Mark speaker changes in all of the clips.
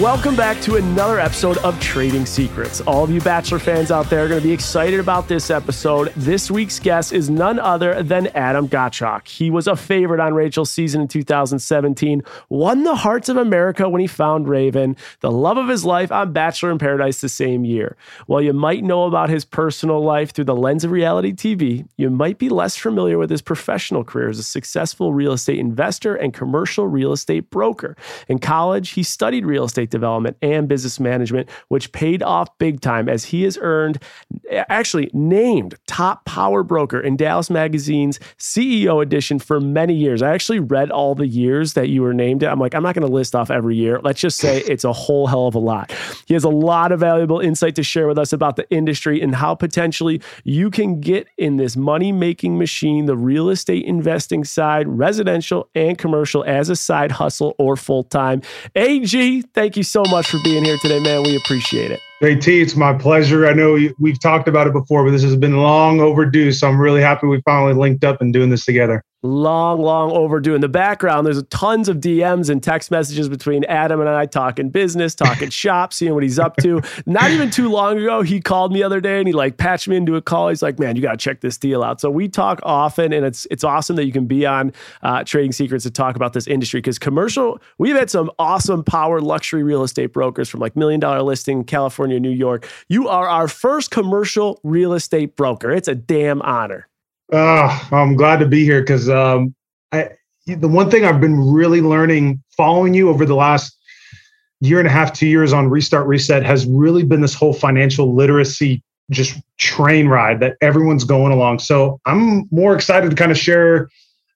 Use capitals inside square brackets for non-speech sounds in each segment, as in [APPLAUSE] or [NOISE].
Speaker 1: Welcome back to another episode of Trading Secrets. All of you Bachelor fans out there are going to be excited about this episode. This week's guest is none other than Adam Gottschalk. He was a favorite on Rachel's season in 2017, won the hearts of America when he found Raven, the love of his life on Bachelor in Paradise the same year. While you might know about his personal life through the lens of reality TV, you might be less familiar with his professional career as a successful real estate investor and commercial real estate broker. In college, he studied real estate development and business management, which paid off big time as he has earned, actually named top power broker in Dallas Magazine's CEO edition for many years. I actually read all the years that you were named. I'm like, I'm not going to list off every year. Let's just say it's a whole hell of a lot. He has a lot of valuable insight to share with us about the industry and how potentially you can get in this money making machine, the real estate investing side, residential and commercial as a side hustle or full time. AG, thank thank you so much for being here today, man. We appreciate it.
Speaker 2: JT, it's my pleasure. I know we've talked about it before, but this has been long overdue. So I'm really happy we finally linked up and doing this together
Speaker 1: long, long overdue. In the background, there's tons of DMs and text messages between Adam and I talking business, talking [LAUGHS] shop, seeing what he's up to. Not even too long ago, he called me the other day and he like patched me into a call. He's like, "Man, you got to check this deal out." So we talk often, and it's it's awesome that you can be on uh, Trading Secrets to talk about this industry because commercial. We've had some awesome power luxury real estate brokers from like Million Dollar Listing, California, New York. You are our first commercial real estate broker. It's a damn honor.
Speaker 2: Uh, I'm glad to be here because um, the one thing I've been really learning following you over the last year and a half, two years on Restart Reset has really been this whole financial literacy just train ride that everyone's going along. So I'm more excited to kind of share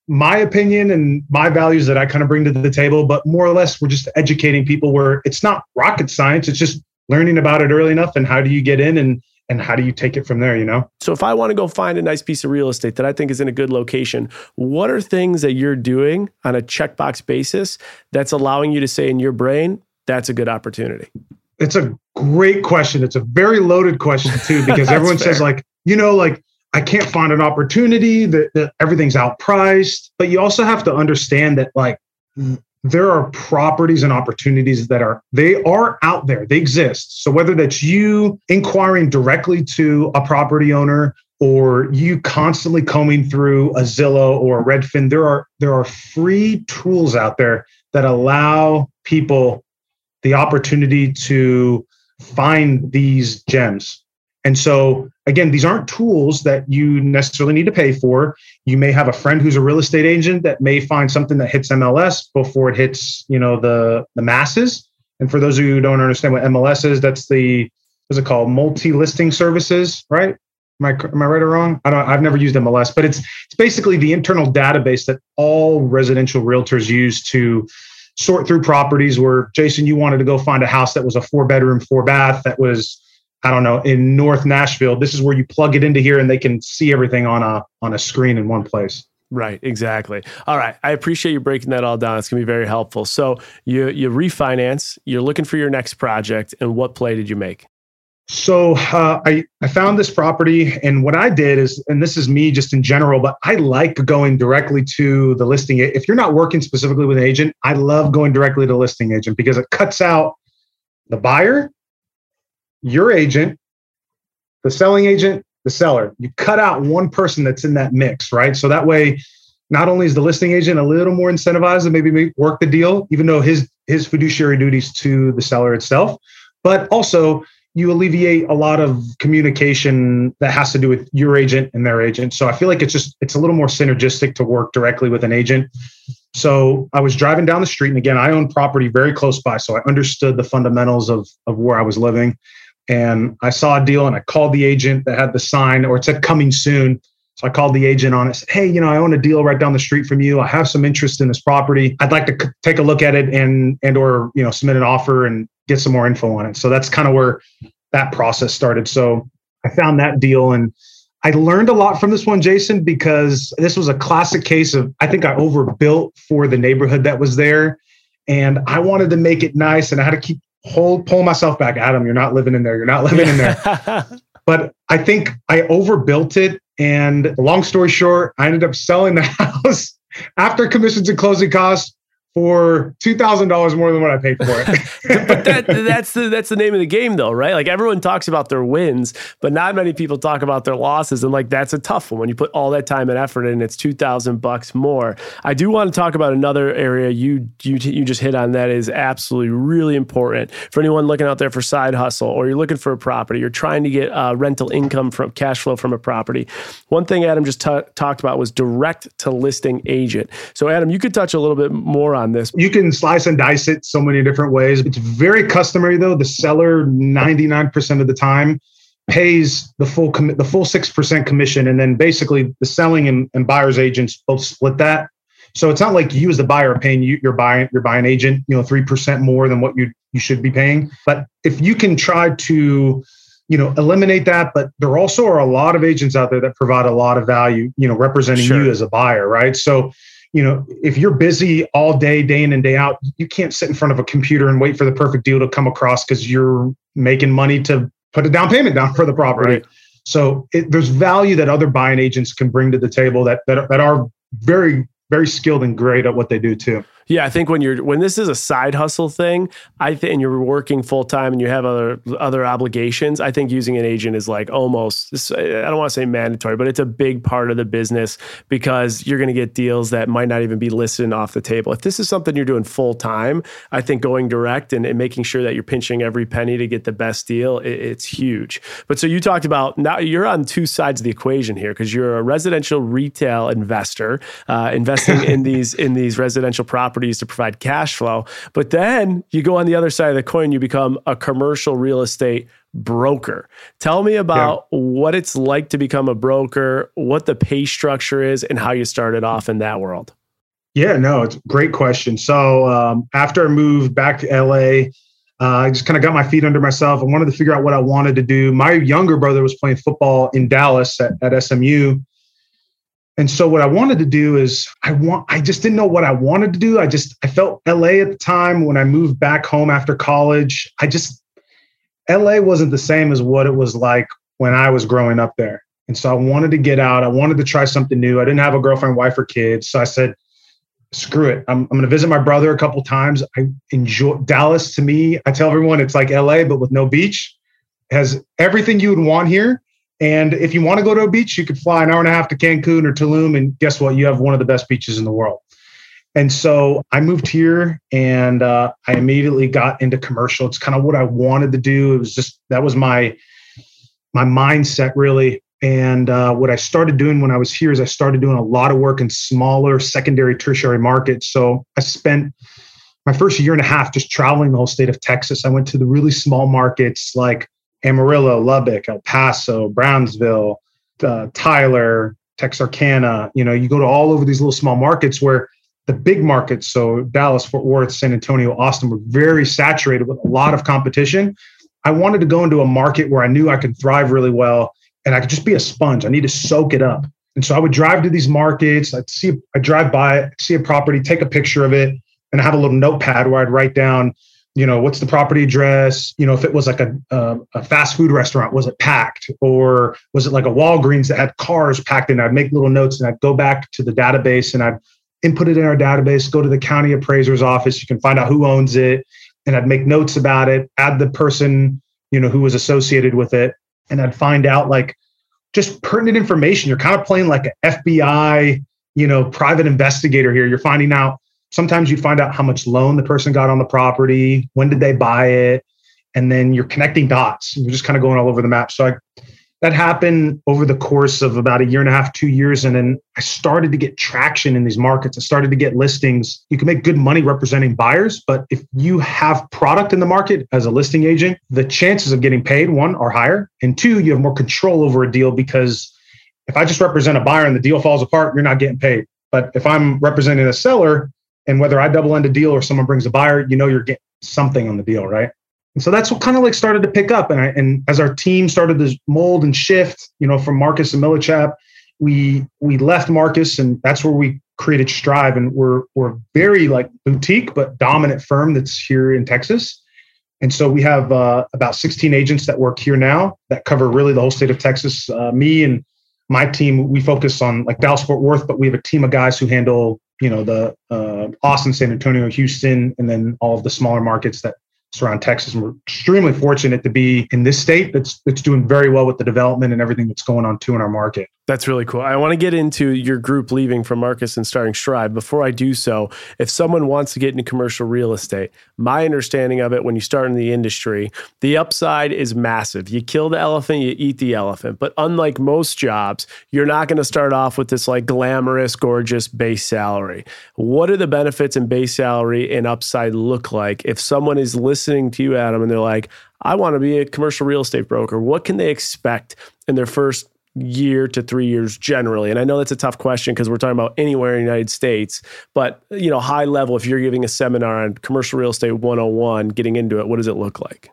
Speaker 2: my opinion and my values that I kind of bring to the table, but more or less we're just educating people where it's not rocket science. It's just learning about it early enough and how do you get in and and how do you take it from there you know?
Speaker 1: So if i want to go find a nice piece of real estate that i think is in a good location what are things that you're doing on a checkbox basis that's allowing you to say in your brain that's a good opportunity
Speaker 2: it's a great question. It's a very loaded question too [LAUGHS] because everyone fair. says like you know like i can't find an opportunity that, that everything's outpriced but you also have to understand that like there are properties and opportunities that are they are out there. They exist. So whether that's you inquiring directly to a property owner or you constantly combing through a zillow or a redfin there are there are free tools out there that allow people the opportunity to find these gems and so, again, these aren't tools that you necessarily need to pay for. You may have a friend who's a real estate agent that may find something that hits MLS before it hits, you know, the the masses. And for those of you who don't understand what MLS is, that's the what's it called? Multi-listing services, right? Am I, am I right or wrong? I don't. I've never used MLS, but it's it's basically the internal database that all residential realtors use to sort through properties. Where Jason, you wanted to go find a house that was a four bedroom, four bath that was I don't know, in North Nashville, this is where you plug it into here and they can see everything on a on a screen in one place.
Speaker 1: Right, exactly. All right, I appreciate you breaking that all down. It's going to be very helpful. So, you you refinance, you're looking for your next project, and what play did you make?
Speaker 2: So uh, I I found this property, and what I did is, and this is me just in general, but I like going directly to the listing. If you're not working specifically with an agent, I love going directly to the listing agent because it cuts out the buyer your agent, the selling agent, the seller. You cut out one person that's in that mix, right? So that way, not only is the listing agent a little more incentivized to maybe work the deal, even though his his fiduciary duties to the seller itself, but also you alleviate a lot of communication that has to do with your agent and their agent. So I feel like it's just it's a little more synergistic to work directly with an agent. So I was driving down the street, and again, I own property very close by, so I understood the fundamentals of of where I was living and I saw a deal and I called the agent that had the sign or it said coming soon. So I called the agent on it. Said, "Hey, you know, I own a deal right down the street from you. I have some interest in this property. I'd like to c- take a look at it and and or you know submit an offer and get some more info on it." So that's kind of where that process started. So I found that deal and I learned a lot from this one, Jason, because this was a classic case of I think I overbuilt for the neighborhood that was there and I wanted to make it nice, and I had to keep hold pull myself back. Adam, you're not living in there. You're not living in there. [LAUGHS] but I think I overbuilt it, and long story short, I ended up selling the [LAUGHS] house after commissions and closing costs for two thousand dollars more than what I paid for it. [LAUGHS]
Speaker 1: but that, [LAUGHS] that's the that's the name of the game, though, right? Like everyone talks about their wins, but not many people talk about their losses, and like that's a tough one when you put all that time and effort in. It's two thousand bucks more. I do want to talk about another area you you you just hit on that is absolutely really important for anyone looking out there for side hustle, or you're looking for a property, you're trying to get uh, rental income from cash flow from a property. One thing Adam just t- talked about was direct to listing agent. So Adam, you could touch a little bit more on on this.
Speaker 2: You can slice and dice it so many different ways. It's very customary though. The seller 99% of the time pays the full com- the full 6% commission and then basically the selling and, and buyer's agents both split that. So it's not like you as the buyer are paying you, your buying your buying agent, you know, 3% more than what you you should be paying. But if you can try to you know eliminate that but there also are a lot of agents out there that provide a lot of value you know representing sure. you as a buyer right so you know, if you're busy all day, day in and day out, you can't sit in front of a computer and wait for the perfect deal to come across because you're making money to put a down payment down [LAUGHS] for the property. Right. So it, there's value that other buying agents can bring to the table that, that that are very very skilled and great at what they do too.
Speaker 1: Yeah, I think when you're when this is a side hustle thing, I think and you're working full time and you have other other obligations, I think using an agent is like almost I don't want to say mandatory, but it's a big part of the business because you're going to get deals that might not even be listed off the table. If this is something you're doing full time, I think going direct and, and, making sure that you're pinching every penny to get the best deal, it, it's huge. But so you talked about now you're on two sides of the equation here because you're a residential retail investor uh, investing in [LAUGHS] these in these residential properties properties to provide cash flow. But then you go on the other side of the coin, you become a commercial real estate broker. Tell me about yeah. what it's like to become a broker, what the pay structure is, and how you started off in that world.
Speaker 2: Yeah, no, it's a great question. So um, after I moved back to LA, uh, I just kind of got my feet under myself. I wanted to figure out what I wanted to do. My younger brother was playing football in Dallas at, at SMU. And so what I wanted to do is I want I just didn't know what I wanted to do. I just I felt LA at the time when I moved back home after college. I just LA wasn't the same as what it was like when I was growing up there. And so I wanted to get out. I wanted to try something new. I didn't have a girlfriend, wife, or kids. So I said, screw it. I'm, I'm going to visit my brother a couple times. I enjoy Dallas to me. I tell everyone it's like LA, but with no beach. Has everything you would want here and if you want to go to a beach, you could fly an hour and a half to Cancun or Tulum. And guess what? You have one of the best beaches in the world. And so I moved here and uh, I immediately got into commercial. It's kind of what I wanted to do. It was just that was my my mindset really. And uh, what I started doing when I was here is I started doing a lot of work in smaller secondary, tertiary markets. So I spent my first year and a half just traveling the whole state of Texas. I went to the really small markets like Amarillo, Lubbock, El Paso, Brownsville, uh, Tyler, Texarkana. You know, you go to all over these little small markets where the big markets, so Dallas, Fort Worth, San Antonio, Austin, were very saturated with a lot of competition. I wanted to go into a market where I knew I could thrive really well and I could just be a sponge. I need to soak it up. And so I would drive to these markets. I'd see, I drive by, see a property, take a picture of it, and I have a little notepad where I'd write down you know what's the property address? You know if it was like a, a, a, fast food restaurant was it packed? Or was it like a walgreens that had cars packed in? I'd make little notes and i'd go back to the database and i'd input it in our database go to the county appraiser's office. You can find out who owns it. And i'd make notes about it add the person you know who was associated with it. And i'd find out like just pertinent information. You're kind of playing like an fbi you know private investigator here. You're finding out sometimes you find out how much loan the person got on the property, when did they buy it, and then you're connecting dots. You're just kind of going all over the map. So I, that happened over the course of about a year and a half, two years. And then I started to get traction in these markets. I started to get listings. You can make good money representing buyers, but if you have product in the market as a listing agent, the chances of getting paid, one, are higher. And two, you have more control over a deal because if I just represent a buyer and the deal falls apart, you're not getting paid. But if I'm representing a seller, and whether I double end a deal or someone brings a buyer, you know you're getting something on the deal, right? And so that's what kind of like started to pick up. And I, and as our team started to mold and shift, you know, from Marcus and Millichap, we we left Marcus, and that's where we created Strive, and we're we're very like boutique but dominant firm that's here in Texas. And so we have uh, about 16 agents that work here now that cover really the whole state of Texas. Uh, me and my team, we focus on like Dallas Fort Worth, but we have a team of guys who handle you know the uh, Austin, San Antonio, Houston, and then all of the smaller markets that surround Texas. And we're extremely fortunate to be in this state that's that's doing very well with the development and everything that's going on too in our market.
Speaker 1: That's really cool. I want to get into your group leaving from Marcus and starting Strive. Before I do so, if someone wants to get into commercial real estate, my understanding of it when you start in the industry, the upside is massive. You kill the elephant, you eat the elephant. But unlike most jobs, you're not going to start off with this like glamorous, gorgeous base salary. What do the benefits and base salary and upside look like if someone is listening to you, Adam, and they're like, I want to be a commercial real estate broker? What can they expect in their first year to three years generally? And I know that's a tough question because we're talking about anywhere in the United States, but you know, high level, if you're giving a seminar on commercial real estate 101, getting into it, what does it look like?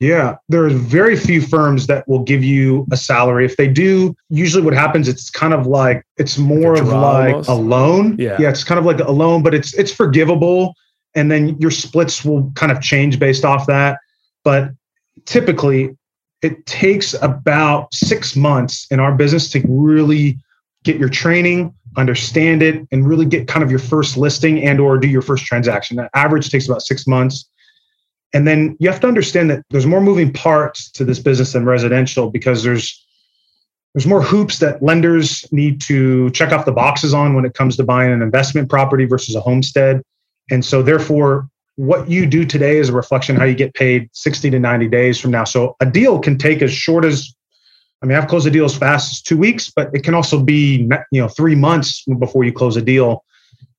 Speaker 2: Yeah, there's very few firms that will give you a salary. If they do, usually what happens, it's kind of like it's more of like almost. a loan.
Speaker 1: Yeah.
Speaker 2: Yeah, it's kind of like a loan, but it's it's forgivable. And then your splits will kind of change based off that. But typically it takes about six months in our business to really get your training understand it and really get kind of your first listing and or do your first transaction. Average takes about six months. And then you have to understand that there's more moving parts to this business than residential because there's there's more hoops that lenders need to check off the boxes on when it comes to buying an investment property versus a homestead. And so therefore what you do today is a reflection how you get paid 60 to 90 days from now. So a deal can take as short as I mean, I've closed a deal as fast as two weeks, but it can also be you know three months before you close a deal.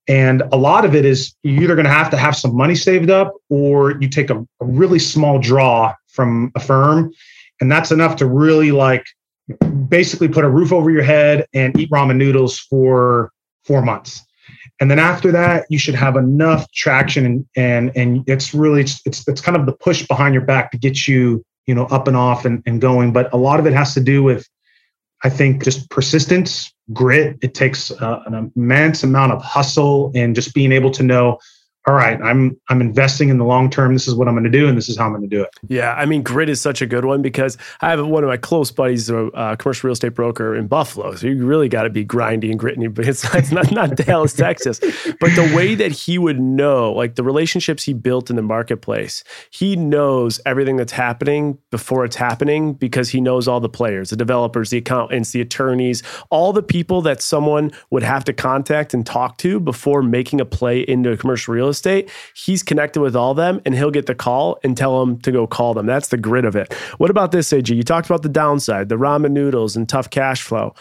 Speaker 2: And a lot of it is you're either going to have to have some money saved up, or you take a, a really small draw from a firm, and that's enough to really like basically put a roof over your head and eat ramen noodles for four months and then after that you should have enough traction and and and it's really it's it's, kind of the push behind your back to get you you know up and off and, and going. But a lot of it has to do with i think just persistence grit. It takes uh, an immense amount of hustle and just being able to know all right, I'm I'm investing in the long term. This is what I'm going to do, and this is how I'm going to do it.
Speaker 1: Yeah, I mean, grit is such a good one because I have one of my close buddies, a uh, commercial real estate broker in Buffalo. So you really got to be grindy and gritty. But it's, it's not not [LAUGHS] Dallas, Texas. But the way that he would know, like the relationships he built in the marketplace, he knows everything that's happening before it's happening because he knows all the players, the developers, the accountants, the attorneys, all the people that someone would have to contact and talk to before making a play into commercial real estate estate, he's connected with all them and he'll get the call and tell them to go call them. That's the grit of it. What about this, AG? You talked about the downside, the ramen noodles and tough cash flow.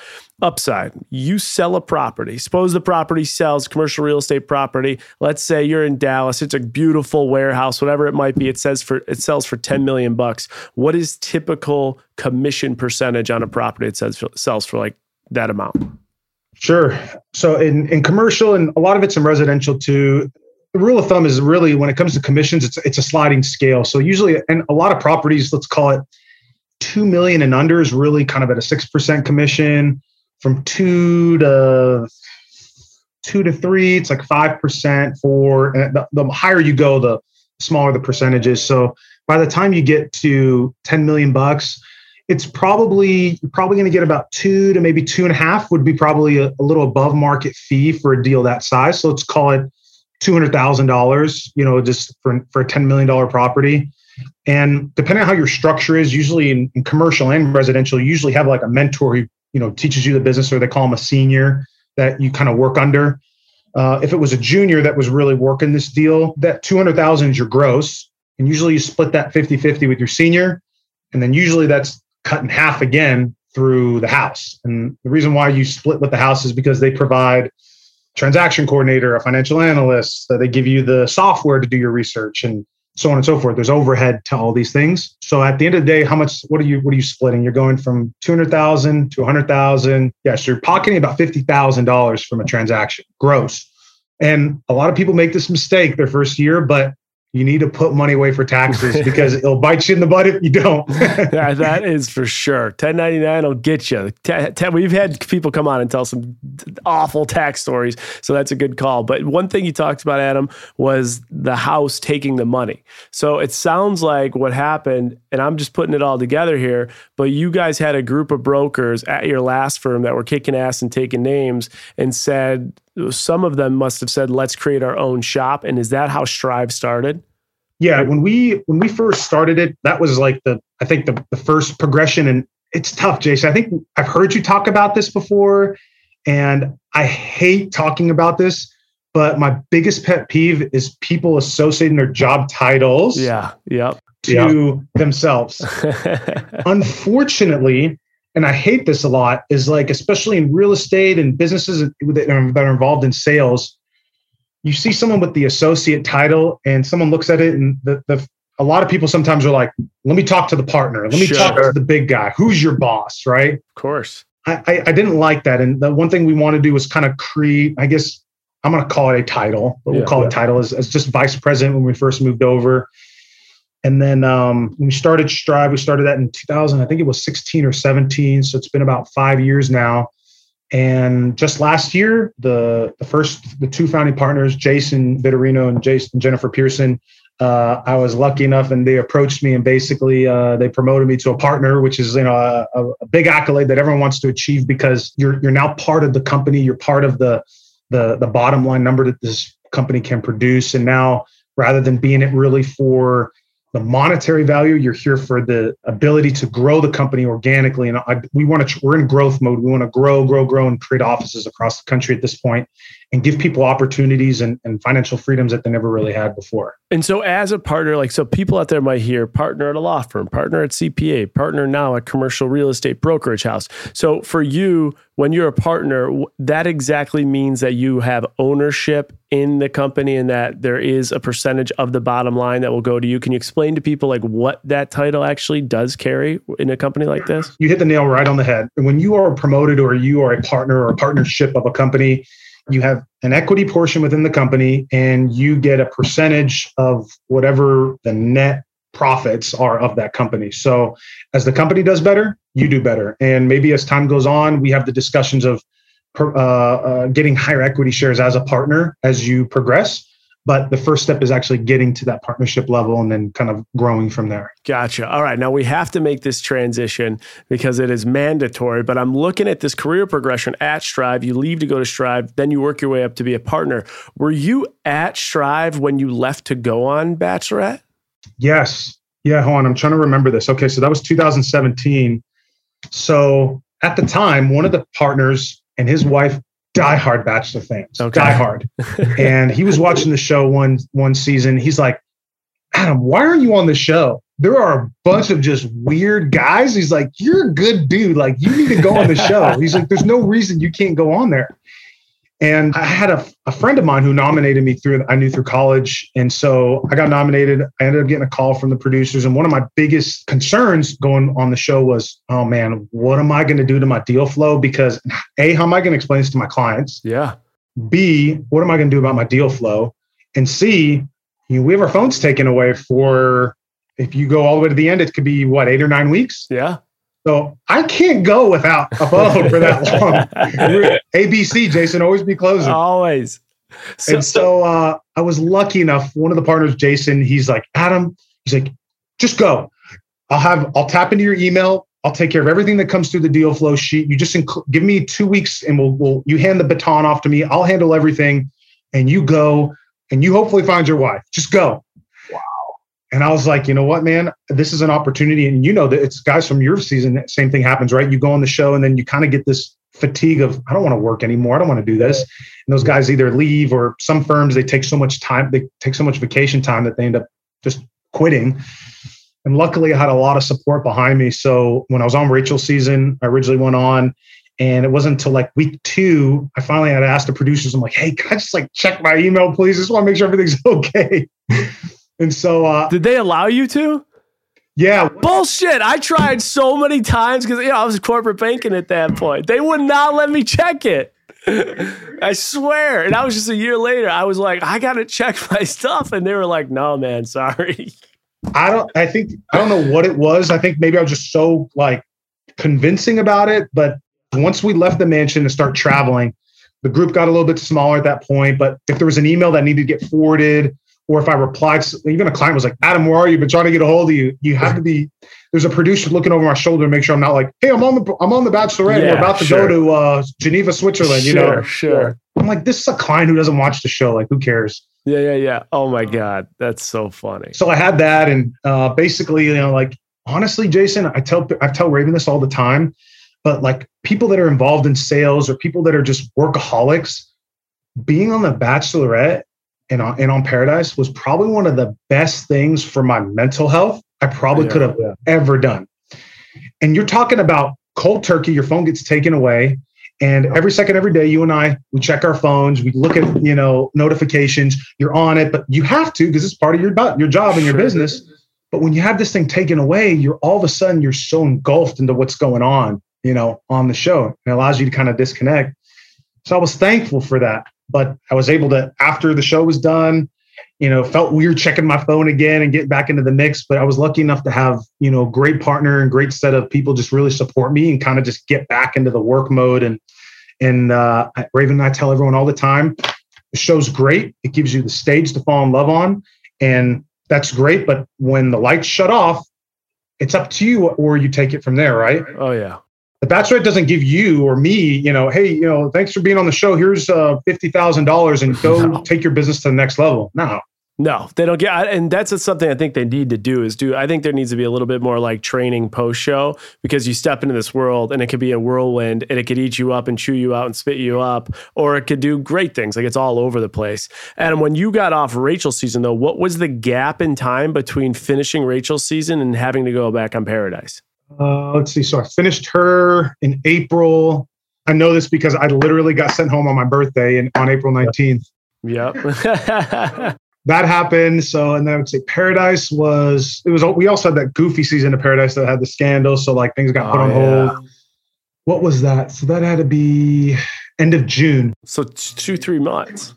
Speaker 1: Upside, you sell a property. Suppose the property sells commercial real estate property. Let's say you're in Dallas. It's a beautiful warehouse, whatever it might be. It says for it sells for 10 million bucks. What is typical commission percentage on a property it says sells for like that amount?
Speaker 2: Sure. So in, in commercial and a lot of it's in residential too, the rule of thumb is really when it comes to commissions, it's it's a sliding scale. So usually, and a lot of properties, let's call it two million and under, is really kind of at a six percent commission. From two to two to three, it's like five percent. For the, the higher you go, the smaller the percentages. So by the time you get to ten million bucks, it's probably you're probably going to get about two to maybe two and a half would be probably a, a little above market fee for a deal that size. So let's call it $200,000, you know, just for, for a $10 million property. And depending on how your structure is, usually in, in commercial and residential, you usually have like a mentor who, you know, teaches you the business or they call them a senior that you kind of work under. Uh, if it was a junior that was really working this deal, that 200,000 is your gross. And usually you split that 50 50 with your senior. And then usually that's cut in half again through the house. And the reason why you split with the house is because they provide transaction coordinator, a financial analyst. they give you the software to do your research and so on and so forth. There's overhead to all these things. So at the end of the day, how much? What are you? What are you splitting? You're going from two hundred thousand to a hundred thousand. Yes, you're pocketing about fifty thousand dollars from a transaction, gross. And a lot of people make this mistake their first year, but you need to put money away for taxes [LAUGHS] because it'll bite you in the butt if you don't. [LAUGHS]
Speaker 1: yeah, that is for sure. 1099 will get you. we've had people come on and tell some awful tax stories, so that's a good call. But one thing you talked about, Adam, was the house taking the money. So it sounds like what happened, and I'm just putting it all together here, but you guys had a group of brokers at your last firm that were kicking ass and taking names and said, some of them must have said, let's create our own shop. And is that how Strive started?
Speaker 2: Yeah, when we when we first started it, that was like the I think the, the first progression. And it's tough, Jason. I think I've heard you talk about this before, and I hate talking about this, but my biggest pet peeve is people associating their job titles.
Speaker 1: Yeah. Yep.
Speaker 2: To yep. themselves. [LAUGHS] Unfortunately, and I hate this a lot, is like, especially in real estate and businesses that are involved in sales, you see someone with the associate title and someone looks at it and the, the a lot of people sometimes are like, let me talk to the partner. Let me sure. talk to the big guy. Who's your boss? Right.
Speaker 1: Of course.
Speaker 2: I, I, I didn't like that. And the one thing we want to do is kind of create, I guess I'm going to call it a title, but yeah, we'll call yeah. it title as, as just vice president when we first moved over. And then um, we started Strive, we started that in 2000. I think it was 16 or 17. So it's been about five years now. And just last year, the the first the two founding partners, Jason Vitorino and Jason Jennifer Pearson, uh, I was lucky enough, and they approached me and basically uh, they promoted me to a partner, which is you know a, a, big accolade that everyone wants to achieve because you're you're now part of the company, you're part of the the the bottom line number that this company can produce, and now rather than being it really for the monetary value. You're here for the ability to grow the company organically. And I, we want to, we're in growth mode. We want to grow, grow, grow, and create offices across the country at this point and give people opportunities and, and financial freedoms that they never really had before.
Speaker 1: And so, as a partner, like, so people out there might hear partner at a law firm, partner at CPA, partner now at commercial real estate brokerage house. So, for you, when you're a partner, that exactly means that you have ownership in the company and that there is a percentage of the bottom line that will go to you. Can you explain to people like what that title actually does carry in a company like this?
Speaker 2: You hit the nail right on the head. When you are promoted or you are a partner or a partnership of a company, you have an equity portion within the company and you get a percentage of whatever the net profits are of that company. So as the company does better, you do better. And maybe as time goes on, we have the discussions of uh, uh, getting higher equity shares as a partner as you progress. But the first step is actually getting to that partnership level and then kind of growing from there.
Speaker 1: Gotcha. All right. Now we have to make this transition because it is mandatory. But I'm looking at this career progression at Strive. You leave to go to Strive, then you work your way up to be a partner. Were you at Strive when you left to go on Bachelorette?
Speaker 2: Yes. Yeah, hold on. I'm trying to remember this. Okay, so that was 2017. So at the time, one of the partners and his wife diehard Bachelor fans, okay. diehard. [LAUGHS] and he was watching the show one one season. He's like, Adam, why aren't you on the show? There are a bunch of just weird guys. He's like, you're a good dude. Like, you need to go on the show. He's like, there's no reason you can't go on there. And I had a, a friend of mine who nominated me through, I knew through college. And so I got nominated. I ended up getting a call from the producers. And one of my biggest concerns going on the show was, oh man, what am I going to do to my deal flow? Because A, how am I going to explain this to my clients?
Speaker 1: Yeah.
Speaker 2: B, what am I going to do about my deal flow? And C, you know, we have our phones taken away for, if you go all the way to the end, it could be what, eight or nine weeks?
Speaker 1: Yeah.
Speaker 2: So I can't go without a phone for that [LAUGHS] long. ABC, Jason, always be closing.
Speaker 1: Always.
Speaker 2: So, and so uh, I was lucky enough. One of the partners, Jason, he's like, Adam, he's like, just go. I'll have, I'll tap into your email. I'll take care of everything that comes through the deal flow sheet. You just inc- give me two weeks and we'll, we'll, you hand the baton off to me. I'll handle everything and you go and you hopefully find your wife. Just go. And I was like, you know what, man, this is an opportunity. And you know that it's guys from your season, same thing happens, right? You go on the show and then you kind of get this fatigue of, I don't want to work anymore. I don't want to do this. And those guys either leave or some firms, they take so much time, they take so much vacation time that they end up just quitting. And luckily I had a lot of support behind me. So when I was on Rachel's season, I originally went on and it wasn't until like week two, I finally had to ask the producers, I'm like, hey, can I just like check my email, please? Just want to make sure everything's [LAUGHS] okay. And so, uh,
Speaker 1: did they allow you to?
Speaker 2: Yeah.
Speaker 1: Bullshit. I tried so many times because you know I was corporate banking at that point. They would not let me check it. [LAUGHS] I swear. And I was just a year later. I was like, I gotta check [LAUGHS] my stuff, and they were like, No, man, sorry. [LAUGHS]
Speaker 2: I don't. I think I don't know what it was. I think maybe I was just so like convincing about it. But once we left the mansion and start traveling, the group got a little bit smaller at that point. But if there was an email that needed to get forwarded, or if I replied, even a client was like, "Adam, where are you?" Been trying to get a hold of you. You have to be. There's a producer looking over my shoulder to make sure I'm not like, "Hey, I'm on the I'm on the Bachelorette. Yeah, We're about to sure. go to uh, Geneva, Switzerland."
Speaker 1: Sure,
Speaker 2: you know,
Speaker 1: sure.
Speaker 2: I'm like, this is a client who doesn't watch the show. Like, who cares?
Speaker 1: Yeah, yeah, yeah. Oh my god, that's so funny.
Speaker 2: So I had that, and uh, basically, you know, like honestly, Jason, I tell I tell Raven this all the time, but like people that are involved in sales or people that are just workaholics, being on the Bachelorette and on, and on Paradise was probably one of the best things for my mental health I probably yeah, could have yeah. ever done. And you're talking about cold turkey, your phone gets taken away. And every second, every day, you and I, we check our phones, we look at, you know, notifications, you're on it, but you have to because it's part of your, your job and your business. But when you have this thing taken away, you're all of a sudden, you're so engulfed into what's going on, you know, on the show. It allows you to kind of disconnect. So I was thankful for that but I was able to, after the show was done, you know, felt weird checking my phone again and get back into the mix. But I was lucky enough to have, you know, great partner and great set of people just really support me and kind of just get back into the work mode. And and uh, Raven and I tell everyone all the time, the show's great. It gives you the stage to fall in love on, and that's great. But when the lights shut off, it's up to you or you take it from there, right?
Speaker 1: Oh yeah
Speaker 2: the Bachelorette doesn't give you or me, you know, hey, you know, thanks for being on the show. Here's uh, fifty thousand dollars and go [LAUGHS] no. take your business to the next level. No,
Speaker 1: no, they don't get, and that's something I think they need to do is do. I think there needs to be a little bit more like training post show because you step into this world and it could be a whirlwind and it could eat you up and chew you out and spit you up, or it could do great things. Like it's all over the place. And when you got off Rachel's season, though, what was the gap in time between finishing Rachel's season and having to go back on Paradise?
Speaker 2: Uh, let's see. So I finished her in April. I know this because I literally got sent home on my birthday in, on April 19th.
Speaker 1: Yep. [LAUGHS]
Speaker 2: that happened. So, and then I would say Paradise was, it was, we also had that goofy season of Paradise that had the scandal. So, like things got put oh, on yeah. hold. What was that? So, that had to be end of June.
Speaker 1: So, two, three months.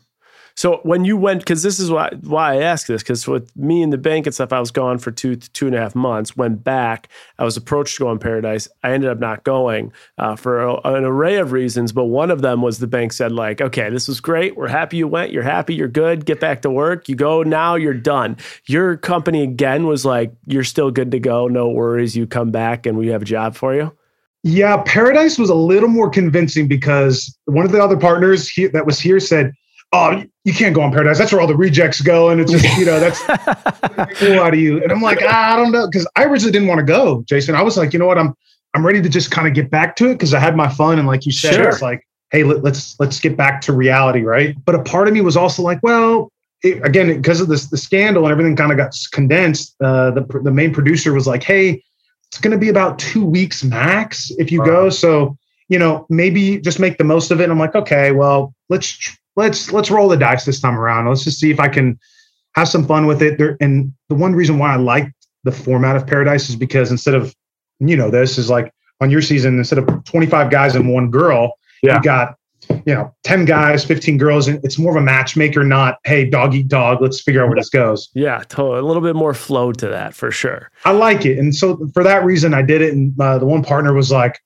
Speaker 1: So when you went, because this is why why I ask this, because with me and the bank and stuff, I was gone for two two and a half months. Went back, I was approached to go on Paradise. I ended up not going uh, for a, an array of reasons, but one of them was the bank said like, okay, this was great. We're happy you went. You're happy. You're good. Get back to work. You go now. You're done. Your company again was like, you're still good to go. No worries. You come back and we have a job for you.
Speaker 2: Yeah, Paradise was a little more convincing because one of the other partners he, that was here said oh, you can't go on Paradise. That's where all the rejects go. And it's just, you know, that's [LAUGHS] cool out of you. And I'm like, ah, I don't know. Cause I originally didn't want to go, Jason. I was like, you know what? I'm, I'm ready to just kind of get back to it. Cause I had my fun. And like you said, sure. it's like, Hey, let, us let's, let's get back to reality. Right. But a part of me was also like, well, it, again, because of this, the scandal and everything kind of got condensed. Uh, the, the main producer was like, Hey, it's going to be about two weeks max if you go. So, you know, maybe just make the most of it. And I'm like, okay, well, let's let's let's roll the dice this time around. Let's just see if I can have some fun with it. There, and the one reason why I like the format of Paradise is because instead of you know this is like on your season instead of 25 guys and one girl, yeah. you got you know 10 guys 15 girls and it's more of a matchmaker not hey dog eat dog let's figure out where this goes
Speaker 1: yeah totally. a little bit more flow to that for sure
Speaker 2: i like it and so for that reason i did it and uh, the one partner was like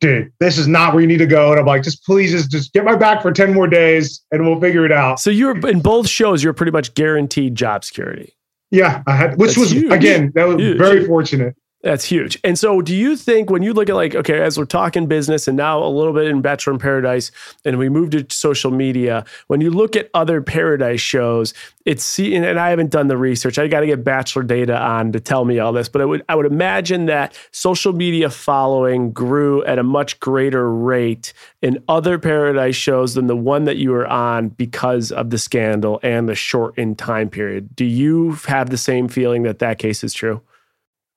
Speaker 2: dude, this is not where you need to go. And I'm like, just please just, just get my back for 10 more days and we'll figure it out.
Speaker 1: So you're in both shows, you're pretty much guaranteed job security.
Speaker 2: Yeah, I had, which That's was huge. again, that was huge. very fortunate.
Speaker 1: That's huge. And so, do you think when you look at like, okay, as we're talking business and now a little bit in Bachelor in Paradise, and we move to social media, when you look at other Paradise shows, it's and I haven't done the research. I got to get Bachelor data on to tell me all this, but I would I would imagine that social media following grew at a much greater rate in other Paradise shows than the one that you were on because of the scandal and the shortened time period. Do you have the same feeling that that case is true?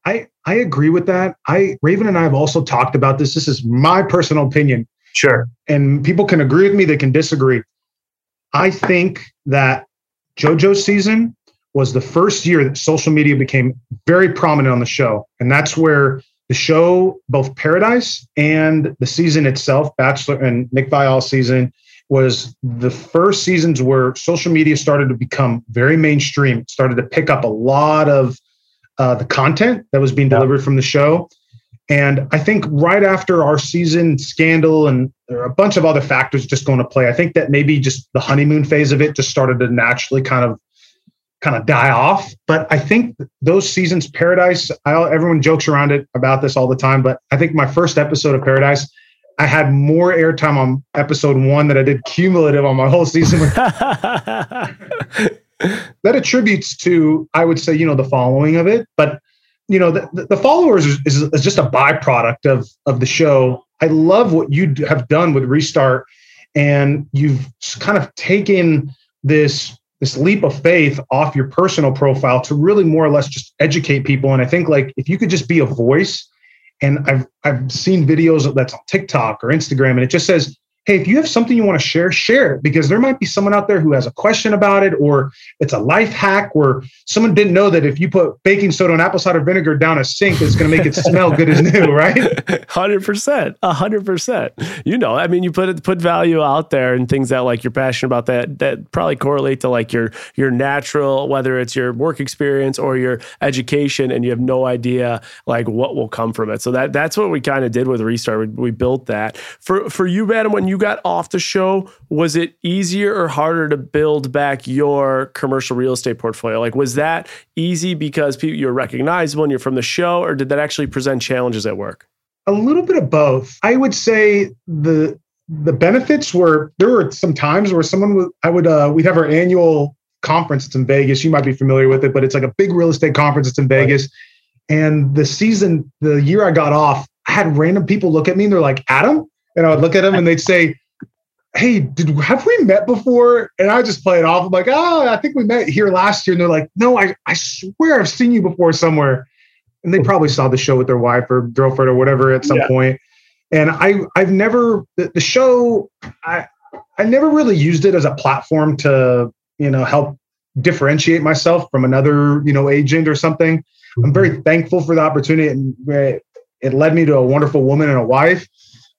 Speaker 2: I I agree with that. I Raven and I have also talked about this. This is my personal opinion.
Speaker 1: Sure.
Speaker 2: And people can agree with me, they can disagree. I think that JoJo's season was the first year that social media became very prominent on the show. And that's where the show, both Paradise and the season itself, Bachelor and Nick Viall season, was the first seasons where social media started to become very mainstream, started to pick up a lot of uh, the content that was being delivered yeah. from the show. And I think right after our season scandal and a bunch of other factors just going to play, I think that maybe just the honeymoon phase of it just started to naturally kind of kind of die off. But I think those seasons, Paradise, I, everyone jokes around it about this all the time. But I think my first episode of Paradise, I had more airtime on episode one than I did cumulative on my whole season. [LAUGHS] [LAUGHS] that attributes to, I would say, you know, the following of it. But you know, the, the followers is, is, is just a byproduct of of the show. I love what you have done with Restart, and you've kind of taken this this leap of faith off your personal profile to really more or less just educate people. And I think like if you could just be a voice, and I've I've seen videos that's on TikTok or Instagram, and it just says hey, if you have something you want to share, share it because there might be someone out there who has a question about it, or it's a life hack where someone didn't know that if you put baking soda and apple cider vinegar down a sink, it's going to make it smell good as new, [LAUGHS] right?
Speaker 1: Hundred percent, hundred percent. You know, I mean, you put it, put value out there and things that like you're passionate about that that probably correlate to like your your natural, whether it's your work experience or your education, and you have no idea like what will come from it. So that that's what we kind of did with Restart. We, we built that for for you, Adam. When you got off the show, was it easier or harder to build back your commercial real estate portfolio? Like, was that easy because people, you're recognizable and you're from the show, or did that actually present challenges at work?
Speaker 2: A little bit of both. I would say the the benefits were there were some times where someone would I would uh we'd have our annual conference. It's in Vegas. You might be familiar with it, but it's like a big real estate conference. It's in Vegas. Right. And the season, the year I got off, I had random people look at me and they're like, Adam, and I would look at them and they'd say, Hey, did have we met before? And I just play it off. I'm like, oh, I think we met here last year. And they're like, no, I, I swear I've seen you before somewhere. And they hmm. probably saw the show with their wife or girlfriend or whatever at some yeah. point. And I I've never the, the show I I never really used it as a platform to, you know, help differentiate myself from another, you know, agent or something. I'm hmm. very thankful for the opportunity and uh, it led me to a wonderful woman and a wife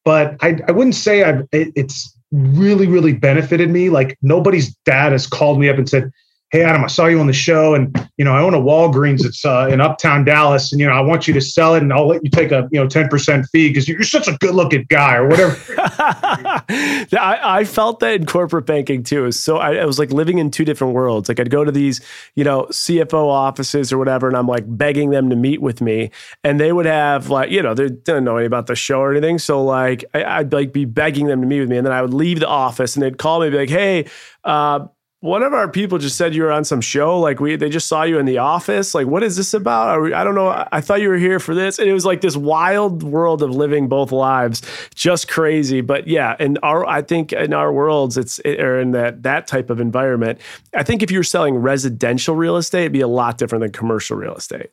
Speaker 2: but I, I wouldn't say I've, it, it's really, really benefited me. Like nobody's dad has called me up and said, hey adam i saw you on the show and you know i own a walgreens. It's uh, in uptown dallas and you know i want you to sell it and i'll let you take a you know 10% fee because you're such a good looking guy or whatever. [LAUGHS]
Speaker 1: I, I, felt that in corporate banking too. So I, I, was like living in two different worlds. Like i'd go to these you know cfo offices or whatever and i'm like begging them to meet with me and they would have like you know they didn't know anything about the show or anything. So like I, would like be begging them to meet with me and then i would leave the office and they'd call me and be like hey uh, one of our people just said you were on some show. Like we, they just saw you in the office. Like, what is this about? We, I don't know. I thought you were here for this. And it was like this wild world of living both lives, just crazy. But yeah, and our, I think in our worlds, it's or in that that type of environment. I think if you were selling residential real estate, it'd be a lot different than commercial real estate.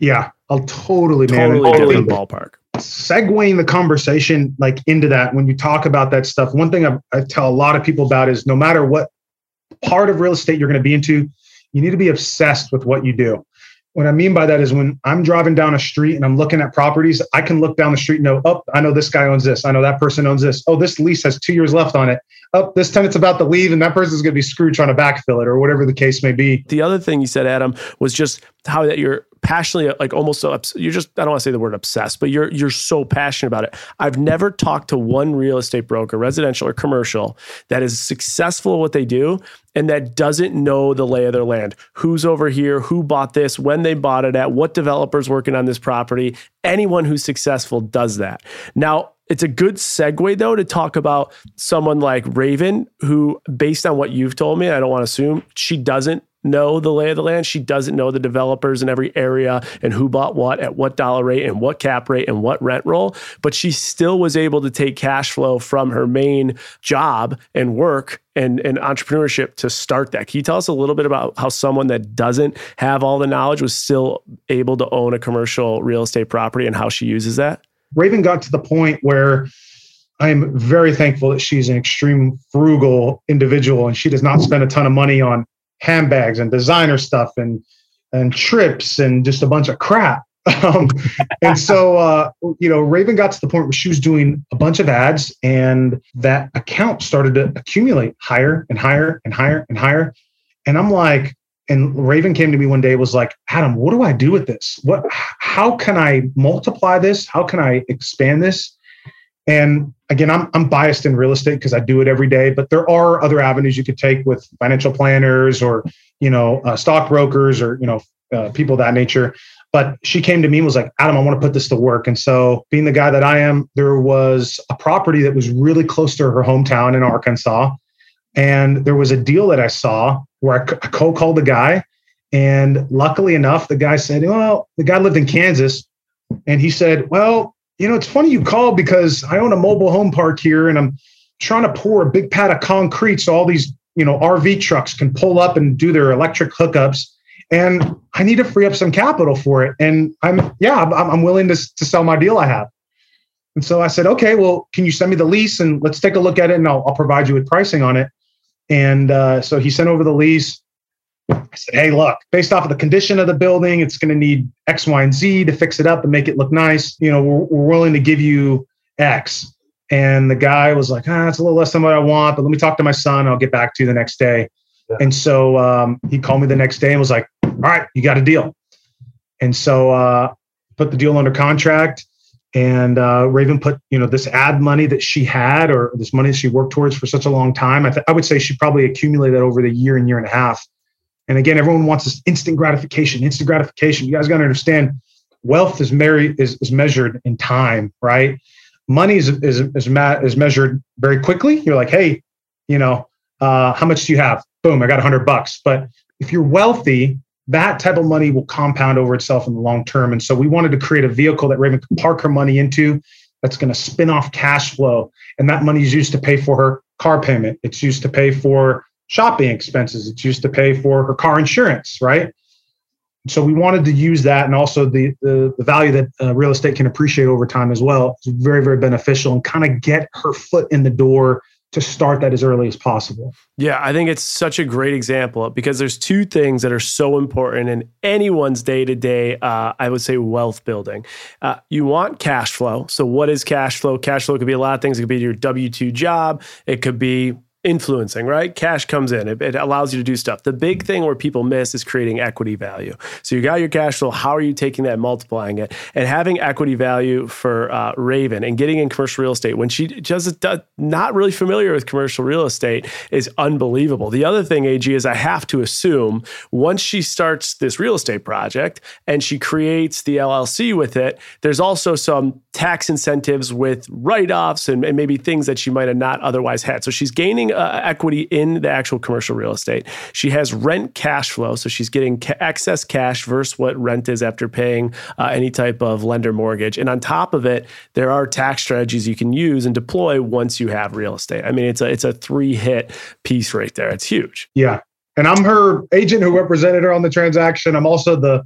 Speaker 2: Yeah, I'll totally,
Speaker 1: totally
Speaker 2: man.
Speaker 1: different ballpark.
Speaker 2: Segueing the conversation like into that, when you talk about that stuff, one thing I, I tell a lot of people about is no matter what part of real estate you're going to be into, you need to be obsessed with what you do. What I mean by that is when I'm driving down a street and I'm looking at properties, I can look down the street and know, oh, I know this guy owns this. I know that person owns this. Oh, this lease has two years left on it. Oh, this tenant's about to leave and that person's going to be screwed trying to backfill it or whatever the case may be.
Speaker 1: The other thing you said, Adam, was just how that you're passionately like almost so you're just I don't want to say the word obsessed, but you're you're so passionate about it. I've never talked to one real estate broker, residential or commercial, that is successful at what they do and that doesn't know the lay of their land. Who's over here, who bought this, when they bought it at, what developers working on this property. Anyone who's successful does that. Now, it's a good segue though to talk about someone like Raven, who, based on what you've told me, I don't want to assume she doesn't know the lay of the land. She doesn't know the developers in every area and who bought what at what dollar rate and what cap rate and what rent roll. But she still was able to take cash flow from her main job and work and, and entrepreneurship to start that. Can you tell us a little bit about how someone that doesn't have all the knowledge was still able to own a commercial real estate property and how she uses that?
Speaker 2: Raven got to the point where I'm very thankful that she's an extreme frugal individual and she does not spend a ton of money on handbags and designer stuff and and trips and just a bunch of crap. [LAUGHS] Um, and so, uh, you know, Raven got to the point where she was doing a bunch of ads, and that account started to accumulate higher and higher and higher and higher. And I'm like, and Raven came to me one day, was like, Adam, what do I do with this? What, how can I multiply this? How can I expand this? And again, I'm, I'm biased in real estate because I do it every day, but there are other avenues you could take with financial planners or, you know, uh, stockbrokers or, you know, uh, people of that nature. But she came to me and was like, Adam, I want to put this to work. And so, being the guy that I am, there was a property that was really close to her hometown in Arkansas. And there was a deal that I saw where I cold called the guy. And luckily enough, the guy said, Well, the guy lived in Kansas. And he said, Well, you know, it's funny you called because I own a mobile home park here and I'm trying to pour a big pad of concrete so all these, you know, RV trucks can pull up and do their electric hookups and I need to free up some capital for it. And I'm, yeah, I'm, I'm willing to, to sell my deal I have. And so I said, okay, well, can you send me the lease and let's take a look at it and I'll, I'll provide you with pricing on it. And uh, so he sent over the lease. I said, hey, look, based off of the condition of the building, it's going to need X, Y, and Z to fix it up and make it look nice. You know, we're, we're willing to give you X. And the guy was like, ah, it's a little less than what I want, but let me talk to my son. I'll get back to you the next day. Yeah. And so um, he called me the next day and was like, all right, you got a deal. And so uh, put the deal under contract. And uh, Raven put, you know, this ad money that she had, or this money that she worked towards for such a long time. I, th- I would say she probably accumulated over the year and year and a half. And again, everyone wants this instant gratification, instant gratification. You guys got to understand, wealth is, is, is measured in time, right? Money is is is, ma- is measured very quickly. You're like, hey, you know, uh, how much do you have? Boom, I got a hundred bucks. But if you're wealthy, that type of money will compound over itself in the long term. And so we wanted to create a vehicle that Raven could park her money into that's going to spin off cash flow. And that money is used to pay for her car payment. It's used to pay for shopping expenses. It's used to pay for her car insurance, right? So we wanted to use that, and also the the, the value that uh, real estate can appreciate over time as well. It's very very beneficial, and kind of get her foot in the door to start that as early as possible.
Speaker 1: Yeah, I think it's such a great example because there's two things that are so important in anyone's day to day, I would say, wealth building. Uh, you want cash flow. So, what is cash flow? Cash flow could be a lot of things. It could be your W 2 job, it could be influencing, right? Cash comes in, it, it, allows you to do stuff. The big thing where people miss is creating equity value. So you got your cash flow. How are you taking that, multiplying it, and having equity value for uh, Raven and getting in commercial real estate when she just does, not really familiar with commercial real estate is unbelievable. The other thing, AG, is I have to assume once she starts this real estate project and she creates the LLC with it, there's also some tax incentives with write offs and, and maybe things that she might have not otherwise had. So she's gaining uh, equity in the actual commercial real estate. She has rent cash flow, so she's getting ca- excess cash versus what rent is after paying uh, any type of lender mortgage. And on top of it, there are tax strategies you can use and deploy once you have real estate. I mean, it's a it's a three hit piece right there. It's huge.
Speaker 2: Yeah, and I'm her agent who represented her on the transaction. I'm also the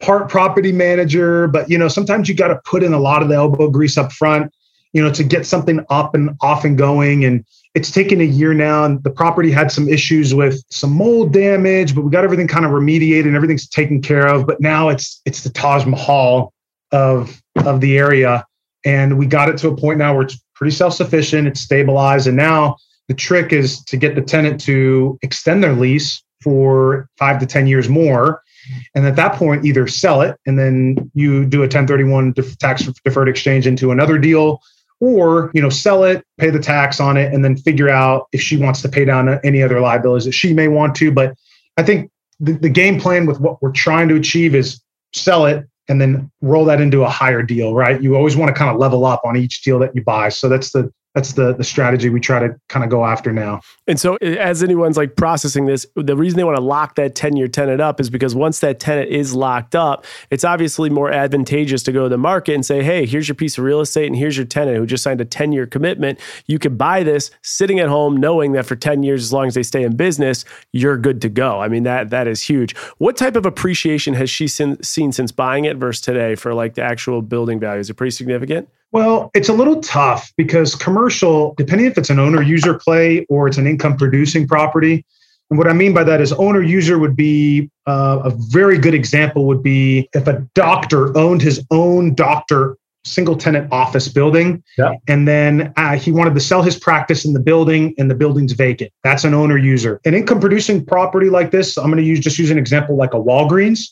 Speaker 2: part property manager, but you know, sometimes you got to put in a lot of the elbow grease up front, you know, to get something up and off and going. And it's taken a year now and the property had some issues with some mold damage but we got everything kind of remediated and everything's taken care of but now it's it's the taj mahal of of the area and we got it to a point now where it's pretty self-sufficient it's stabilized and now the trick is to get the tenant to extend their lease for five to ten years more and at that point either sell it and then you do a 1031 tax deferred exchange into another deal or you know sell it pay the tax on it and then figure out if she wants to pay down any other liabilities that she may want to. But i think the, the game plan with what we're trying to achieve is sell it and then roll that into a higher deal right? You always want to kind of level up on each deal that you buy. So that's the that's the the strategy we try to kind of go after now.
Speaker 1: And so as anyone's like processing this, the reason they want to lock that 10-year tenant up is because once that tenant is locked up, it's obviously more advantageous to go to the market and say, "Hey, here's your piece of real estate and here's your tenant who just signed a 10-year commitment. You can buy this sitting at home knowing that for 10 years as long as they stay in business, you're good to go." I mean, that that is huge. What type of appreciation has she seen, seen since buying it versus today for like the actual building value? Is it pretty significant?
Speaker 2: Well, it's a little tough because commercial, depending if it's an owner user play or it's an income producing property, And what I mean by that is owner user would be uh, a very good example would be if a doctor owned his own doctor single tenant office building yeah. and then uh, he wanted to sell his practice in the building and the building's vacant. That's an owner user an income producing property like this i'm going to use just use an example like a walgreens.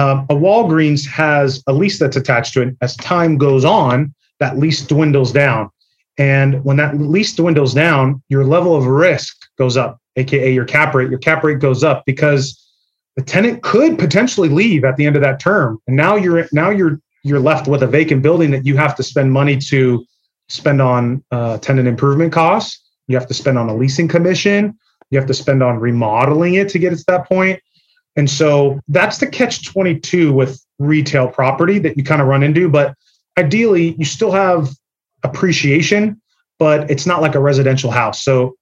Speaker 2: Um, a walgreens has a lease that's attached to it. As time goes on that lease dwindles down and when that lease dwindles down your level of risk goes up aka your cap rate, your cap rate goes up because the tenant could potentially leave at the end of that term. And now you're now you're you're left with a vacant building that you have to spend money to spend on uh, tenant improvement costs. You have to spend on a leasing commission. You have to spend on remodeling it to get it to that point. And so that's the catch 22 with retail property that you kind of run into. But ideally, you still have appreciation, but it's not like a residential house. So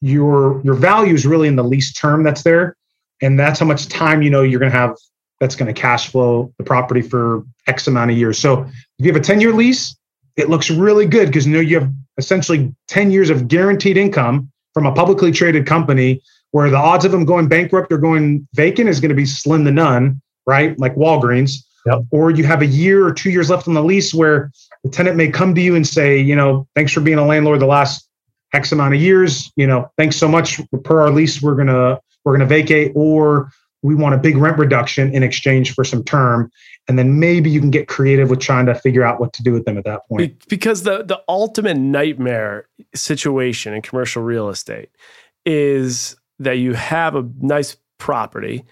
Speaker 2: your your value is really in the lease term that's there and that's how much time you know you're going to have that's going to cash flow the property for x amount of years. So if you have a 10 year lease it looks really good because you know you have essentially 10 years of guaranteed income from a publicly traded company where the odds of them going bankrupt or going vacant is going to be slim to none right? Like walgreens yep. or you have a year or two years left on the lease where the tenant may come to you and say you know thanks for being a landlord the last X amount of years, you know, thanks so much. Per our lease, we're gonna we're gonna vacate, or we want a big rent reduction in exchange for some term. And then maybe you can get creative with trying to figure out what to do with them at that point.
Speaker 1: Because the the ultimate nightmare situation in commercial real estate is that you have a nice property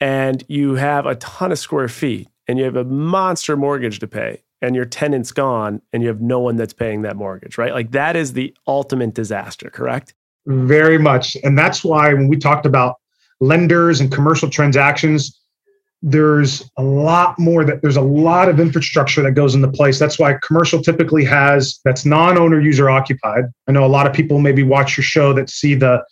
Speaker 1: and you have a ton of square feet and you have a monster mortgage to pay and your tenant's gone and you have no one that's paying that mortgage, right? Like that is the ultimate disaster, correct?
Speaker 2: Very much. And that's why when we talked about lenders and commercial transactions, there's a lot more that there's a lot of infrastructure that goes into place. That's why commercial typically has that's non-owner user occupied. I know a lot of people maybe watch your show that see the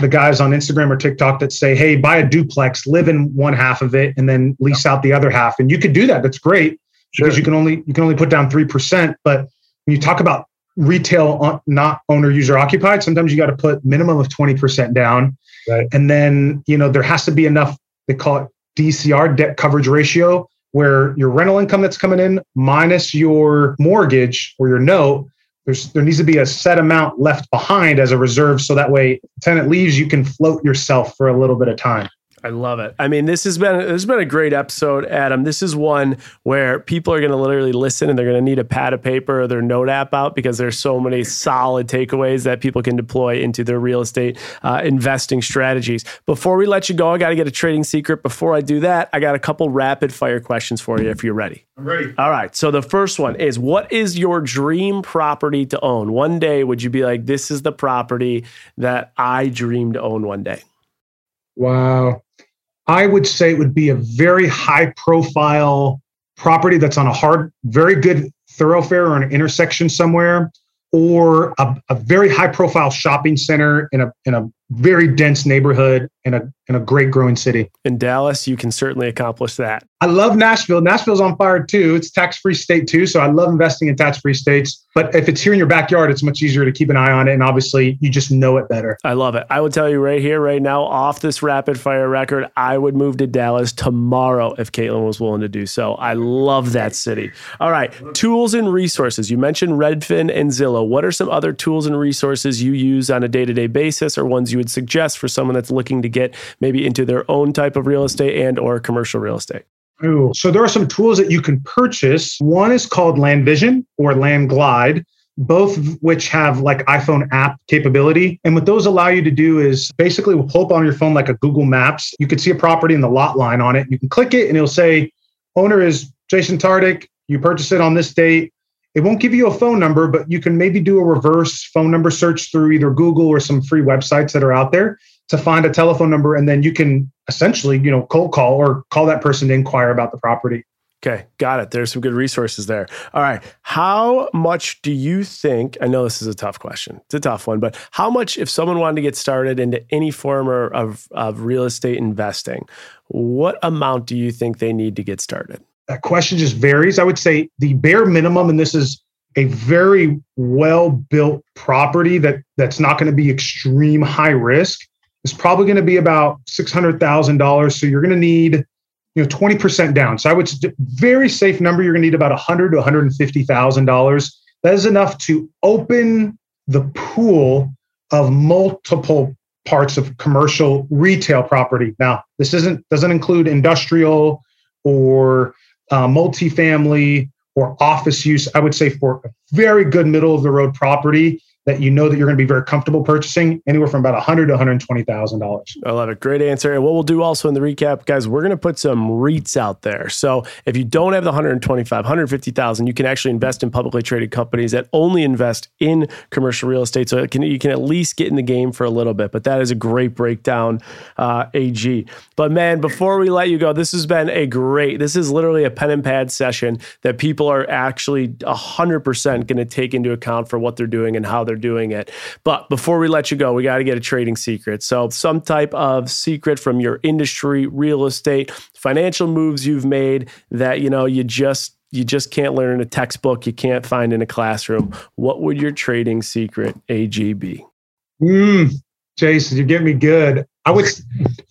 Speaker 2: the guys on Instagram or TikTok that say, "Hey, buy a duplex, live in one half of it, and then lease out the other half." And you could do that. That's great sure. because you can only you can only put down three percent. But when you talk about retail on, not owner user occupied, sometimes you got to put minimum of twenty percent down, right. and then you know there has to be enough. They call it DCR debt coverage ratio, where your rental income that's coming in minus your mortgage or your note there's there needs to be a set amount left behind as a reserve so that way tenant leaves you can float yourself for a little bit of time
Speaker 1: I love it. I mean, this has been this has been a great episode, Adam. This is one where people are going to literally listen and they're going to need a pad of paper or their note app out because there's so many solid takeaways that people can deploy into their real estate uh, investing strategies. Before we let you go, I got to get a trading secret. Before I do that, I got a couple rapid fire questions for you if you're ready.
Speaker 2: I'm ready.
Speaker 1: All right. So the first one is, what is your dream property to own? One day, would you be like, this is the property that I dream to own one day?
Speaker 2: Wow. I would say it would be a very high profile property that's on a hard, very good thoroughfare or an intersection somewhere, or a, a very high profile shopping center in a in a very dense neighborhood in a in a great growing city.
Speaker 1: In Dallas, you can certainly accomplish that.
Speaker 2: I love Nashville. Nashville's on fire too. It's tax-free state too, so I love investing in tax-free states. But if it's here in your backyard, it's much easier to keep an eye on it and obviously you just know it better.
Speaker 1: I love it. I would tell you right here right now off this rapid fire record, I would move to Dallas tomorrow if Caitlin was willing to do so. I love that city. All right, tools and resources. You mentioned Redfin and Zillow. What are some other tools and resources you use on a day-to-day basis or ones you would suggest for someone that's looking to get maybe into their own type of real estate and or commercial real estate?
Speaker 2: Ooh, so there are some tools that you can purchase. One is called Land Vision or Land Glide both of which have like iPhone app capability. And what those allow you to do is basically pull up on your phone like a Google Maps. You can see a property in the lot line on it. You can click it and it'll say, owner is Jason Tartick. You purchase it on this date. It won't give you a phone number, but you can maybe do a reverse phone number search through either Google or some free websites that are out there to find a telephone number. And then you can essentially, you know, cold call or call that person to inquire about the property.
Speaker 1: Okay, got it. There's some good resources there. All right. How much do you think? I know this is a tough question. It's a tough one, but how much, if someone wanted to get started into any form of, of real estate investing, what amount do you think they need to get started?
Speaker 2: That question just varies. I would say the bare minimum, and this is a very well built property that that's not going to be extreme high risk, is probably going to be about $600,000. So you're going to need you know 20% down. So I would say very safe number you're going to need about 100 to 150,000 dollars. That is enough to open the pool of multiple parts of commercial retail property. Now, this isn't doesn't include industrial or uh, multifamily or office use. I would say for a very good middle of the road property, that you know that you're going to be very comfortable purchasing anywhere from about 100 to 120 thousand dollars.
Speaker 1: I love it. Great answer. And what we'll do also in the recap, guys, we're going to put some REITs out there. So if you don't have the 125, 150,000, you can actually invest in publicly traded companies that only invest in commercial real estate. So can, you can at least get in the game for a little bit. But that is a great breakdown, uh, AG. But man, before we let you go, this has been a great. This is literally a pen and pad session that people are actually 100% going to take into account for what they're doing and how they're doing it. But before we let you go, we got to get a trading secret. So, some type of secret from your industry, real estate, financial moves you've made that, you know, you just you just can't learn in a textbook, you can't find in a classroom. What would your trading secret AG be?
Speaker 2: Mm, Jason, you get me good. I would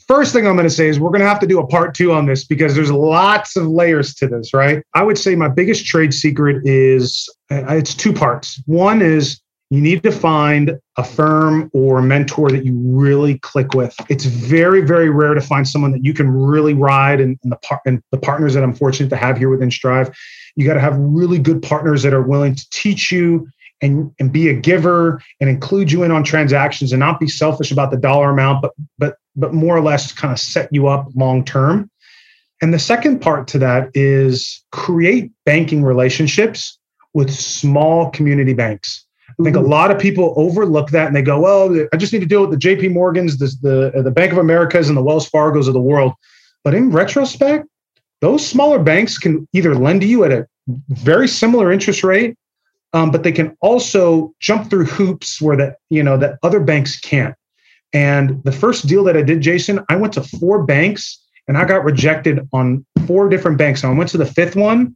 Speaker 2: first thing I'm going to say is we're going to have to do a part two on this because there's lots of layers to this, right? I would say my biggest trade secret is uh, it's two parts. One is you need to find a firm or a mentor that you really click with. It's very, very rare to find someone that you can really ride and, and the par- and the partners that I'm fortunate to have here within Strive. You got to have really good partners that are willing to teach you and, and be a giver and include you in on transactions and not be selfish about the dollar amount, but but but more or less kind of set you up long term. And the second part to that is create banking relationships with small community banks. I think a mm-hmm. lot of people overlook that and they go, well, I just need to deal with the JP Morgans, the, the, the Bank of Americas, and the Wells Fargos of the world. But in retrospect, those smaller banks can either lend to you at a very similar interest rate, um, but they can also jump through hoops where that you know that other banks can't. And the first deal that I did, Jason, I went to four banks and I got rejected on four different banks. And I went to the fifth one.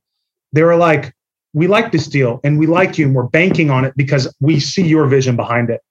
Speaker 2: They were like, we like this deal and we like you and we're banking on it because we see your vision behind it.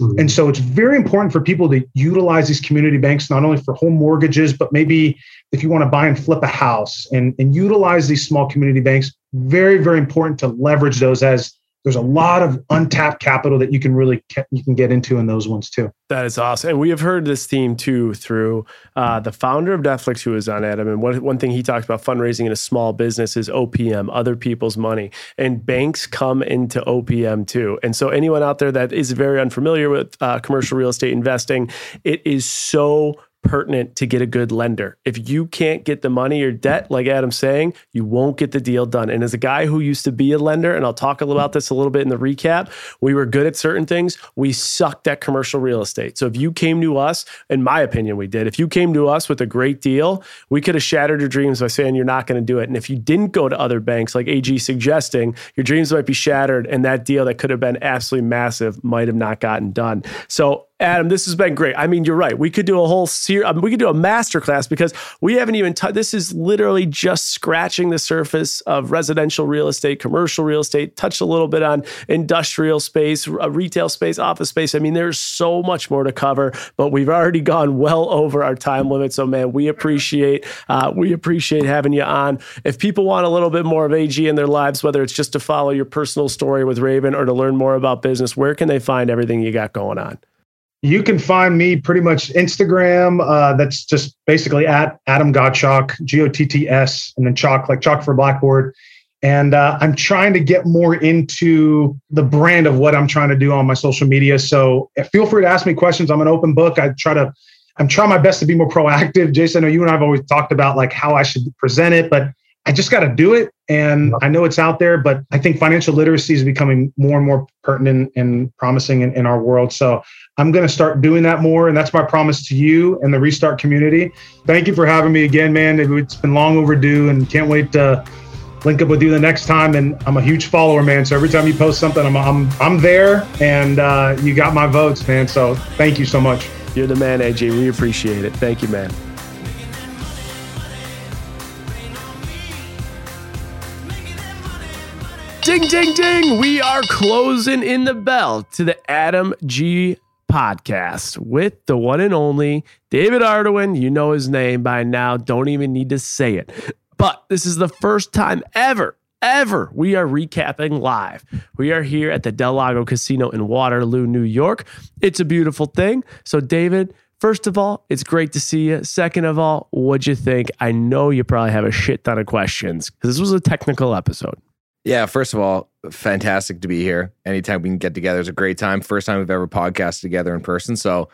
Speaker 2: Mm-hmm. And so it's very important for people to utilize these community banks, not only for home mortgages, but maybe if you want to buy and flip a house and, and utilize these small community banks, very, very important to leverage those as there's a lot of untapped capital that you can really you can get into in those ones too.
Speaker 1: That is awesome, and we have heard this theme too through uh, the founder of Netflix, who was on Adam. And one one thing he talked about fundraising in a small business is OPM, other people's money, and banks come into OPM too. And so anyone out there that is very unfamiliar with uh, commercial real estate investing, it is so pertinent to get a good lender. If you can't get the money or debt, like Adam's saying, you won't get the deal done. And as a guy who used to be a lender, and I'll talk about this a little bit in the recap, we were good at certain things. We sucked at commercial real estate. So if you came to us, in my opinion, we did. If you came to us with a great deal, we could have shattered your dreams by saying you're not going to do it. And if you didn't go to other banks, like AG suggesting, your dreams might be shattered, and that deal that could have been absolutely massive might have not gotten done. So Adam, this has been great. I mean, you're right. We could do a whole series. Mean, we could do a masterclass because we haven't even. T- this is literally just scratching the surface of residential real estate, commercial real estate. Touched a little bit on industrial space, uh, retail space, office space. I mean, there's so much more to cover, but we've already gone well over our time limit. So, man, we appreciate uh, we appreciate having you on. If people want a little bit more of AG in their lives, whether it's just to follow your personal story with Raven or to learn more about business, where can they find everything you got going on?
Speaker 2: You can find me pretty much Instagram. Uh, that's just basically at Adam Gottschalk, G O T T S, and then chalk, like chalk for blackboard. And uh, I'm trying to get more into the brand of what I'm trying to do on my social media. So feel free to ask me questions. I'm an open book. I try to, I'm trying my best to be more proactive. Jason, I know you and I have always talked about like how I should present it, but I just got to do it. And I know it's out there, but I think financial literacy is becoming more and more pertinent and promising in, in our world. So I'm going to start doing that more. And that's my promise to you and the Restart community. Thank you for having me again, man. It's been long overdue and can't wait to link up with you the next time. And I'm a huge follower, man. So every time you post something, I'm, I'm, I'm there and uh, you got my votes, man. So thank you so much.
Speaker 1: You're the man, AJ. We appreciate it. Thank you, man. Ding, ding, ding. We are closing in the bell to the Adam G podcast with the one and only David Arduin. You know his name by now. Don't even need to say it. But this is the first time ever, ever we are recapping live. We are here at the Del Lago Casino in Waterloo, New York. It's a beautiful thing. So, David, First of all, it's great to see you. Second of all, what'd you think? I know you probably have a shit ton of questions because this was a technical episode.
Speaker 3: Yeah, first of all, fantastic to be here. Anytime we can get together is a great time. First time we've ever podcasted together in person. So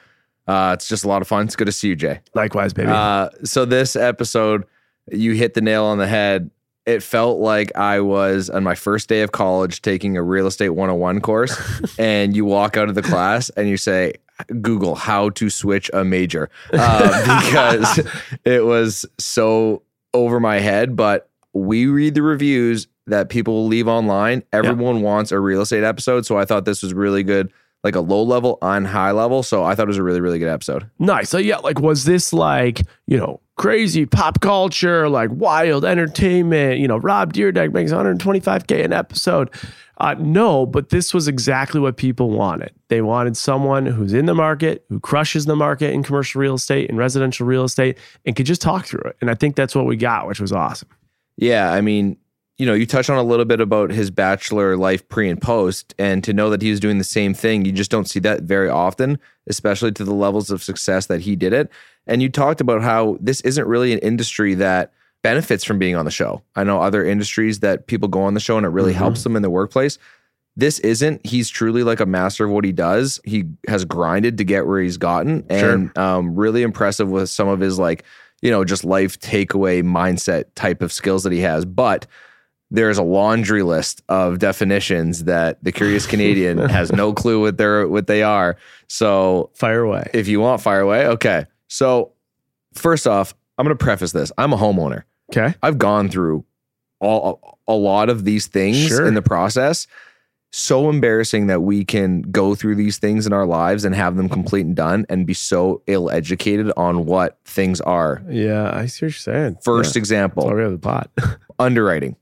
Speaker 3: uh, it's just a lot of fun. It's good to see you, Jay.
Speaker 1: Likewise, baby.
Speaker 3: Uh, so this episode, you hit the nail on the head. It felt like I was on my first day of college taking a real estate 101 course, [LAUGHS] and you walk out of the class and you say, Google how to switch a major [LAUGHS] uh, because it was so over my head. But we read the reviews that people leave online. Everyone wants a real estate episode. So I thought this was really good, like a low level on high level. So I thought it was a really, really good episode.
Speaker 1: Nice. So yeah, like was this like, you know, crazy pop culture, like wild entertainment, you know, Rob Dyrdek makes 125K an episode. Uh, no, but this was exactly what people wanted. They wanted someone who's in the market, who crushes the market in commercial real estate and residential real estate, and could just talk through it. And I think that's what we got, which was awesome.
Speaker 3: Yeah. I mean, you know, you touch on a little bit about his bachelor life pre and post, and to know that he was doing the same thing, you just don't see that very often, especially to the levels of success that he did it. And you talked about how this isn't really an industry that benefits from being on the show. I know other industries that people go on the show and it really mm-hmm. helps them in the workplace. This isn't. He's truly like a master of what he does. He has grinded to get where he's gotten, and sure. um, really impressive with some of his like, you know, just life takeaway mindset type of skills that he has. But there's a laundry list of definitions that the curious [LAUGHS] Canadian has no clue what they're what they are. So
Speaker 1: fire away.
Speaker 3: If you want fire away, okay. So first off, I'm going to preface this. I'm a homeowner.
Speaker 1: Okay.
Speaker 3: I've gone through all a lot of these things sure. in the process. So embarrassing that we can go through these things in our lives and have them complete and done and be so ill educated on what things are.
Speaker 1: Yeah, I see what you're saying.
Speaker 3: First
Speaker 1: yeah.
Speaker 3: example.
Speaker 1: It's already the pot. [LAUGHS]
Speaker 3: underwriting.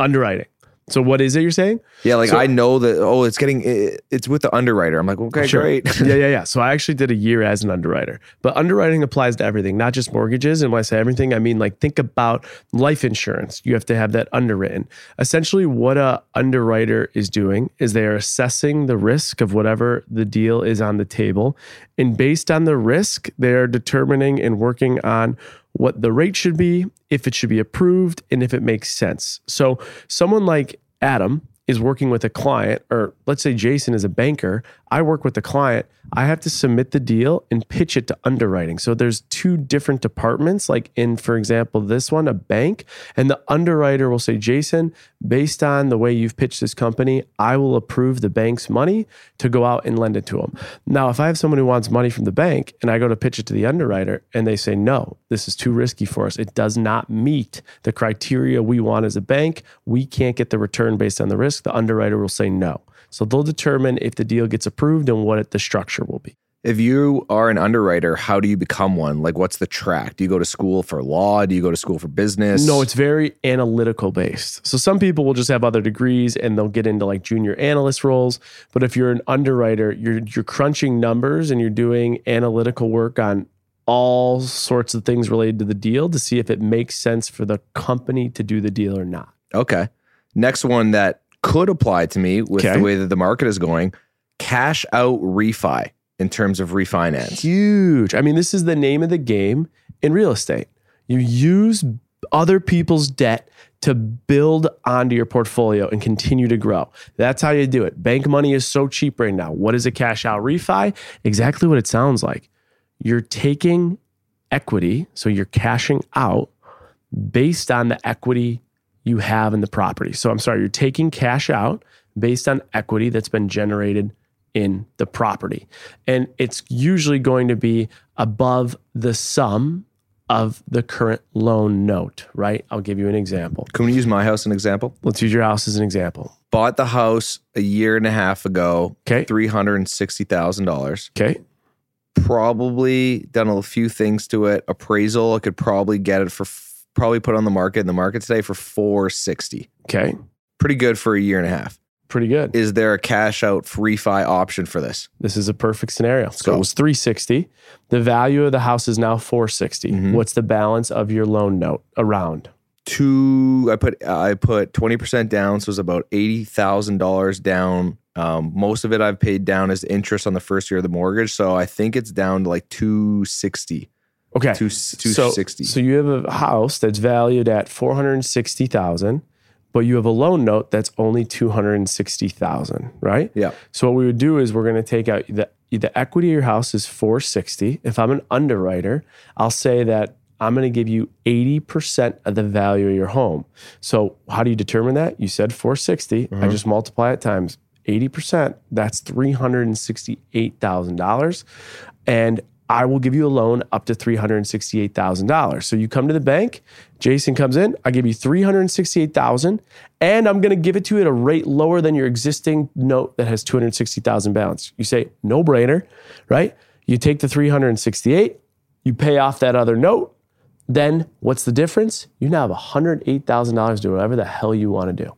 Speaker 1: Underwriting. So what is it you're saying?
Speaker 3: Yeah, like
Speaker 1: so,
Speaker 3: I know that. Oh, it's getting it's with the underwriter. I'm like, okay, sure. great.
Speaker 1: yeah, yeah, yeah. [LAUGHS] So I actually did a year as an underwriter, but underwriting applies to everything, not just mortgages. And when I say everything, I mean like think about life insurance. You have to have that underwritten. Essentially, what a underwriter is doing is they are assessing the risk of whatever the deal is on the table, and based on the risk, they are determining and working on what the rate should be, if it should be approved, and if it makes sense. So, someone like Adam is working with a client, or let's say Jason is a banker, I work with the client, I have to submit the deal and pitch it to underwriting. So there's two different departments, like in, for example, this one, a bank, and the underwriter will say, Jason, based on the way you've pitched this company, I will approve the bank's money to go out and lend it to them. Now, if I have someone who wants money from the bank and I go to pitch it to the underwriter and they say, no, this is too risky for us, it does not meet the criteria we want as a bank, we can't get the return based on the risk, the underwriter will say no. So they'll determine if the deal gets approved and what it, the structure will be.
Speaker 3: If you are an underwriter, how do you become one? Like, what's the track? Do you go to school for law? Do you go to school for business?
Speaker 1: No, it's very analytical based. So, some people will just have other degrees and they'll get into like junior analyst roles. But if you're an underwriter, you're you're crunching numbers and you're doing analytical work on all sorts of things related to the deal to see if it makes sense for the company to do the deal or not.
Speaker 3: Okay. Next one that could apply to me with okay. the way that the market is going cash out refi in terms of refinance.
Speaker 1: Huge. I mean, this is the name of the game in real estate. You use other people's debt to build onto your portfolio and continue to grow. That's how you do it. Bank money is so cheap right now. What is a cash out refi? Exactly what it sounds like. You're taking equity, so you're cashing out based on the equity you have in the property. So I'm sorry, you're taking cash out based on equity that's been generated in the property. And it's usually going to be above the sum of the current loan note, right? I'll give you an example.
Speaker 3: Can we use my house as an example?
Speaker 1: Let's use your house as an example.
Speaker 3: Bought the house a year and a half ago.
Speaker 1: Okay.
Speaker 3: $360,000.
Speaker 1: Okay.
Speaker 3: Probably done a few things to it. Appraisal, I could probably get it for probably put on the market in the market today for 460.
Speaker 1: Okay.
Speaker 3: Pretty good for a year and a half.
Speaker 1: Pretty good.
Speaker 3: Is there a cash out refi option for this?
Speaker 1: This is a perfect scenario. So
Speaker 3: go.
Speaker 1: it was 360. The value of the house is now 460.
Speaker 3: Mhm.
Speaker 1: What's the balance of your loan note around?
Speaker 3: Two, I put I put twenty percent down, so it's about eighty thousand dollars down. Um, most of it I've paid down as interest on the first year of the mortgage, so I think it's down to like two sixty.
Speaker 1: Okay.
Speaker 3: Two
Speaker 1: so,
Speaker 3: 260.
Speaker 1: so you have a house that's valued at 460,000, but you have a loan note that's only 260,000, right?
Speaker 3: Yeah.
Speaker 1: So what we would do is we're going to take out the the equity of your house is 460. If I'm an underwriter, I'll say that I'm going to give you 80% of the value of your home. So how do you determine that? You said 460. I mm-hmm. just multiply it times 80%. That's $368,000. And I will give you a loan up to $368,000. So you come to the bank, Jason comes in, I give you 368,000 and I'm going to give it to you at a rate lower than your existing note that has 260,000 balance. You say no brainer, right? You take the 368, you pay off that other note, then what's the difference? You now have $108,000 to do whatever the hell you want to do.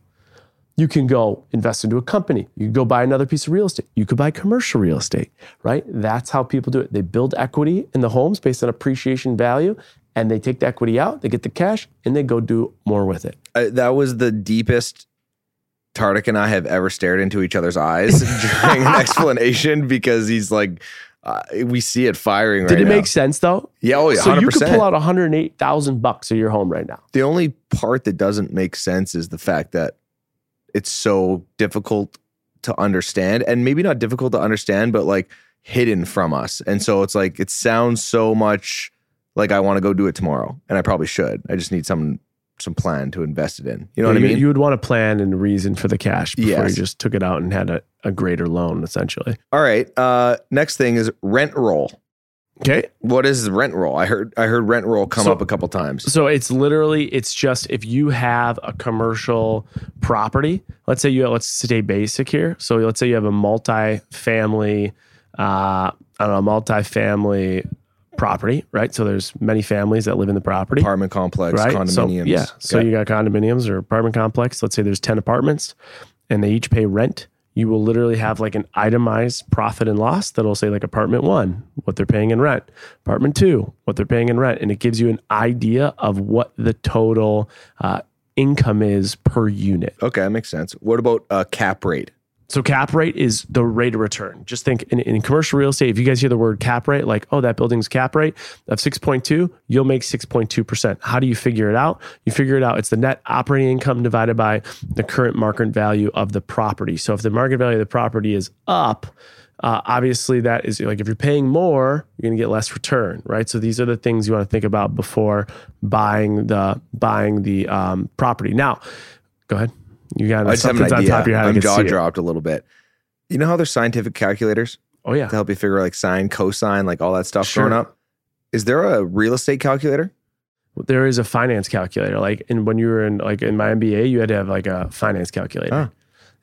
Speaker 1: You can go invest into a company. You can go buy another piece of real estate. You could buy commercial real estate, right? That's how people do it. They build equity in the homes based on appreciation value and they take the equity out, they get the cash, and they go do more with it.
Speaker 3: Uh, that was the deepest Tartick and I have ever stared into each other's eyes [LAUGHS] during an [LAUGHS] explanation because he's like, uh, we see it firing right
Speaker 1: Did it
Speaker 3: now.
Speaker 1: make sense though?
Speaker 3: yeah, oh yeah,
Speaker 1: So
Speaker 3: 100%.
Speaker 1: you could pull out 108,000 bucks of your home right now.
Speaker 3: the only part that doesn't make sense is the fact that it's so difficult to understand and maybe not difficult to understand but like hidden from us and so it's like it sounds so much like i want to go do it tomorrow and i probably should i just need some some plan to invest it in you know what i mean
Speaker 1: you would want a plan and reason for the cash before
Speaker 3: Yes.
Speaker 1: you just took it out and had a, a greater loan essentially.
Speaker 3: all right uh next thing is rent roll
Speaker 1: Okay.
Speaker 3: what is rent roll i heard i heard rent roll come
Speaker 1: So-
Speaker 3: up a couple times
Speaker 1: So it's literally it's just if you have a commercial property, let's say you let's stay basic here. So let's say you have a multi-family, uh, I don't know, multi-family property, right? So there's many families that live in the property.
Speaker 3: apartment complex
Speaker 1: right?
Speaker 3: condominiums
Speaker 1: So, yeah. So
Speaker 3: Okay.
Speaker 1: you got condominiums or apartment complex. Let's say there's 10 apartments and they each pay rent. You will literally have like an itemized profit and loss that'll say like apartment one, what they're paying in rent, apartment two, what they're paying in rent. And it gives you an idea of what the total uh, income is per unit.
Speaker 3: okay that makes sense what about uh cap rate
Speaker 1: So cap rate is the rate of return. Just think in, in commercial real estate, if you guys hear the word cap rate, like, oh, that building's cap rate of 6.2, you'll make 6.2%. How do you figure it out? You figure it out. It's the net operating income divided by the current market value of the property. So if the market value of the property is up, uh, obviously that is like if you're paying more, you're going to get less return, right? So these are the things you want to think about before buying the buying the um, property. Now, go ahead. You got
Speaker 3: i just have an
Speaker 1: something's on
Speaker 3: idea
Speaker 1: top of your head.
Speaker 3: I'm jaw dropped a little bit you know how there's scientific calculators
Speaker 1: Oh yeah.
Speaker 3: to help you figure out like sine, cosine, like all that stuff
Speaker 1: Sure.
Speaker 3: growing up. Is there a real estate calculator?
Speaker 1: There is a finance calculator. Like in when you were in like in my MBA, you had to have like a finance calculator.
Speaker 3: Oh.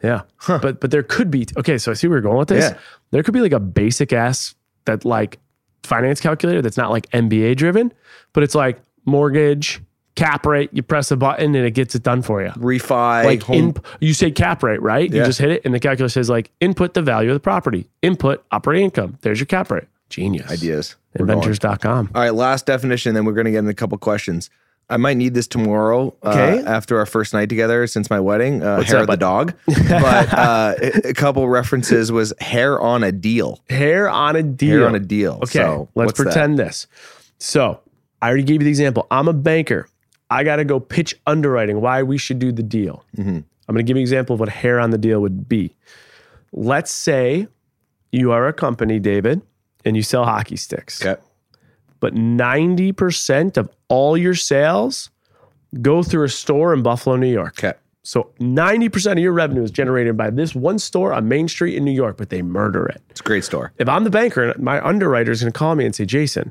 Speaker 1: Yeah.
Speaker 3: Huh.
Speaker 1: But but there could be okay, so I see where you're going with this.
Speaker 3: Yeah.
Speaker 1: There could be like a basic ass that like finance calculator that's not like MBA driven, but it's like mortgage, cap rate, you press a button and it gets it done for you.
Speaker 3: Refi,
Speaker 1: Like
Speaker 3: home,
Speaker 1: in, you say cap rate, right? You just hit it and the calculator says like input the value of the property, input operating income. There's your cap rate. Genius.
Speaker 3: ideas.
Speaker 1: Inventors.com.
Speaker 3: All right, last definition, then we're going to get into a couple questions. I might need this tomorrow uh,
Speaker 1: Okay.
Speaker 3: after our first night together since my wedding. Uh, hair
Speaker 1: up,
Speaker 3: of the dog, [LAUGHS] but uh, a, couple references was hair on a deal.
Speaker 1: Hair on a deal.
Speaker 3: Hair on a deal.
Speaker 1: Okay,
Speaker 3: So,
Speaker 1: let's
Speaker 3: what's that?
Speaker 1: pretend this. So I already gave you the example. I'm a banker. I got to go pitch underwriting why we should do the deal.
Speaker 3: Mhm.
Speaker 1: I'm going to give you an example of what hair on the deal would be. Let's say you are a company, David, and you sell hockey sticks,
Speaker 3: Okay.
Speaker 1: but 90% of all your sales go through a store in Buffalo, New York.
Speaker 3: Okay.
Speaker 1: So 90% of your revenue is generated by this one store on Main Street in New York, but they murder it
Speaker 3: It's a great store.
Speaker 1: if I'm the banker, and my underwriter is going to call me and say, Jason,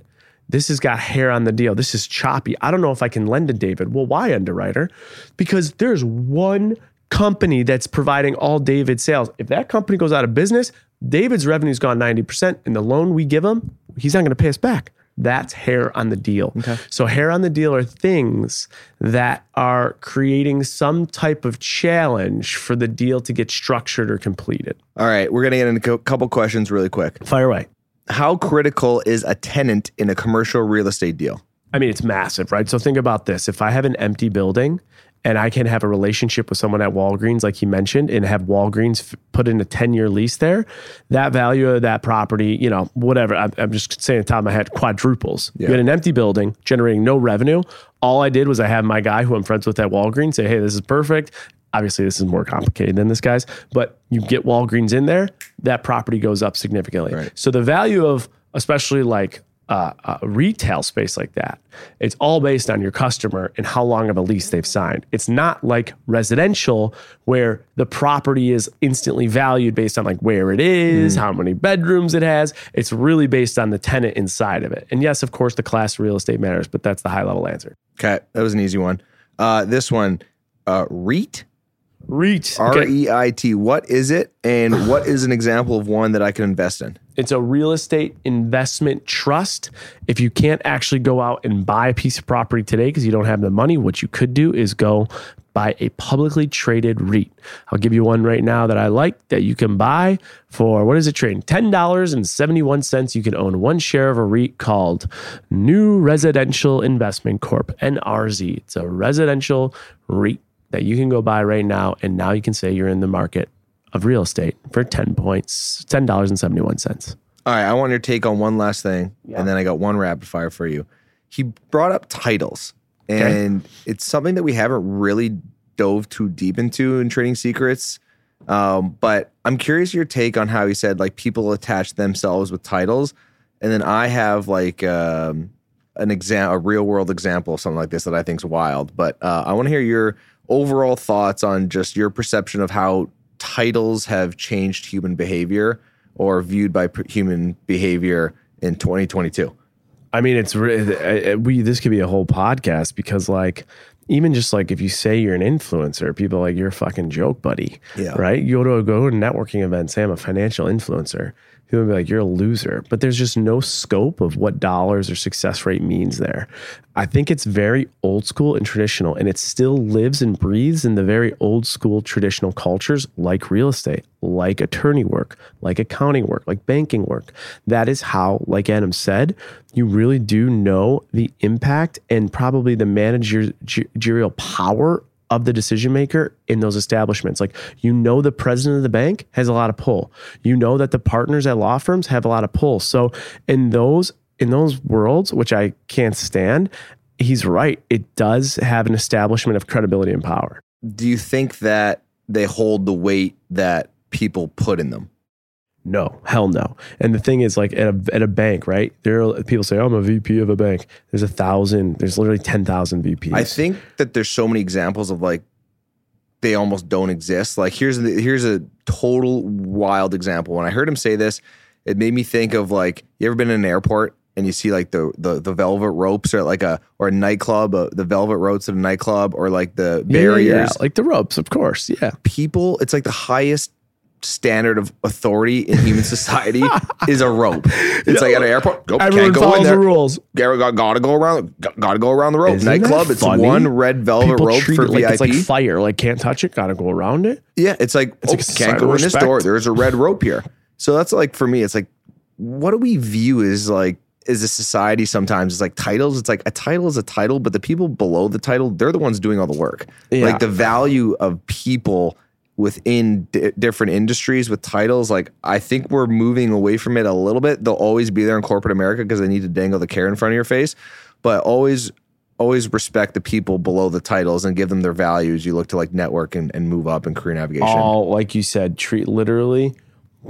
Speaker 1: this has got hair on the deal. This is choppy. I don't know if I can lend to David. Well, why underwriter? Because there's one company that's providing all David's sales. If that company goes out of business, David's revenue's gone 90%, and the loan we give him, he's not going to pay us back. That's hair on the deal. Okay. So, hair on the deal are things that are creating some type of challenge for the deal to get structured or completed.
Speaker 3: All right, we're gonna get into a couple questions really quick.
Speaker 1: Fire away.
Speaker 3: How critical is a tenant in a commercial real estate deal?
Speaker 1: I mean, it's massive, right? So think about this. If I have an empty building and I can have a relationship with someone at Walgreens, like he mentioned, and have Walgreens f- put in a 10 year lease there, that value of that property, you know, whatever, I'm, I'm just saying, at the top of my head, quadruples. You had an empty building generating no revenue. All I did was I have my guy who I'm friends with at Walgreens say, hey, this is perfect. Obviously, this is more complicated than this guy's, but you get Walgreens in there, that property goes up significantly.
Speaker 3: Right.
Speaker 1: So the value of, especially like uh, a retail space like that, it's all based on your customer and how long of a lease they've signed. It's not like residential where the property is instantly valued based on like where it is, how many bedrooms it has. It's really based on the tenant inside of it. And yes, of course, the class real estate matters, but that's the high level answer.
Speaker 3: Okay, that was an easy one. Uh, this one, uh, REIT,
Speaker 1: REIT.
Speaker 3: R. E I T. What is it, and [SIGHS] what is an example of one that I can invest in?
Speaker 1: It's a real estate investment trust. If you can't actually go out and buy a piece of property today because you don't have the money, what you could do is go buy a publicly traded REIT. I'll give you one right now that I like that you can buy for what is it trading? $10.71. You can own one share of a REIT called New Residential Investment Corp, NRZ. It's a residential REIT that you can go buy right now. And now you can say you're in the market of real estate for 10 points, $10.71.
Speaker 3: All right, I want your take on one last thing, and then I got one rapid fire for you. He brought up titles, and it's something that we haven't really dove too deep into in Trading Secrets. Um, but I'm curious your take on how he said like people attach themselves with titles, and then I have like um, an exam, a real world example of something like this that I think is wild. But uh, I want to hear your overall thoughts on just your perception of how titles have changed human behavior or viewed by human behavior in 2022.
Speaker 1: I mean, it's re- we. This could be a whole podcast because, like, even just like if you say you're an influencer, people are like you're a fucking joke, buddy.
Speaker 3: Yeah.
Speaker 1: Right. You go to a go to a networking event, say I'm a financial influencer. People be like, you're a loser. But there's just no scope of what dollars or success rate means there. I think it's very old school and traditional, and it still lives and breathes in the very old school traditional cultures like real estate, like attorney work, like accounting work, like banking work. That is how, like Adam said, you really do know the impact and probably the managerial power of the decision maker in those establishments. Like you know the president of the bank has a lot of pull. You know that the partners at law firms have a lot of pull. So in those in those worlds, which I can't stand, he's right. It does have an establishment of credibility and power.
Speaker 3: Do you think that they hold the weight that people put in them?
Speaker 1: No, hell no. And the thing is, like at a at a bank, right? There are people say, oh, "I'm a VP of a bank." There's a thousand. There's literally ten thousand VPs.
Speaker 3: I think that there's so many examples of like they almost don't exist. Like here's the, here's a total wild example. When I heard him say this, it made me think of like you ever been in an airport and you see like the the, the velvet ropes or like a or a nightclub, uh, the velvet ropes at a nightclub or like the
Speaker 1: Yeah, yeah,
Speaker 3: barriers.
Speaker 1: yeah, like the ropes, of course. Yeah.
Speaker 3: People, it's like the highest standard of authority in human [LAUGHS] society is a rope. It's like at an airport. Nope,
Speaker 1: Everyone
Speaker 3: can't go in there.
Speaker 1: the rules.
Speaker 3: Gotta, gotta, go around. Gotta go around the rope.
Speaker 1: Isn't
Speaker 3: Nightclub. It's
Speaker 1: funny?
Speaker 3: one red velvet
Speaker 1: People
Speaker 3: rope
Speaker 1: treat
Speaker 3: for
Speaker 1: it like
Speaker 3: VIP.
Speaker 1: it's like fire. Like can't touch it. Gotta go around it.
Speaker 3: yeah, it's like, oh,
Speaker 1: like
Speaker 3: can't go in this door. There's a red rope here. So that's like for me. It's like, what do we view as like is a society? Sometimes it's like titles. It's like a title is a title, but the people below the title, they're the ones doing all the work.
Speaker 1: Yeah.
Speaker 3: Like the value of people within di- different industries with titles like i think we're moving away from it a little bit. They'll always be there in corporate america because they need to dangle the carrot in front of your face but always always respect the people below the titles and give them their values. You look to like network and, and move up in career navigation.
Speaker 1: All like you said, treat literally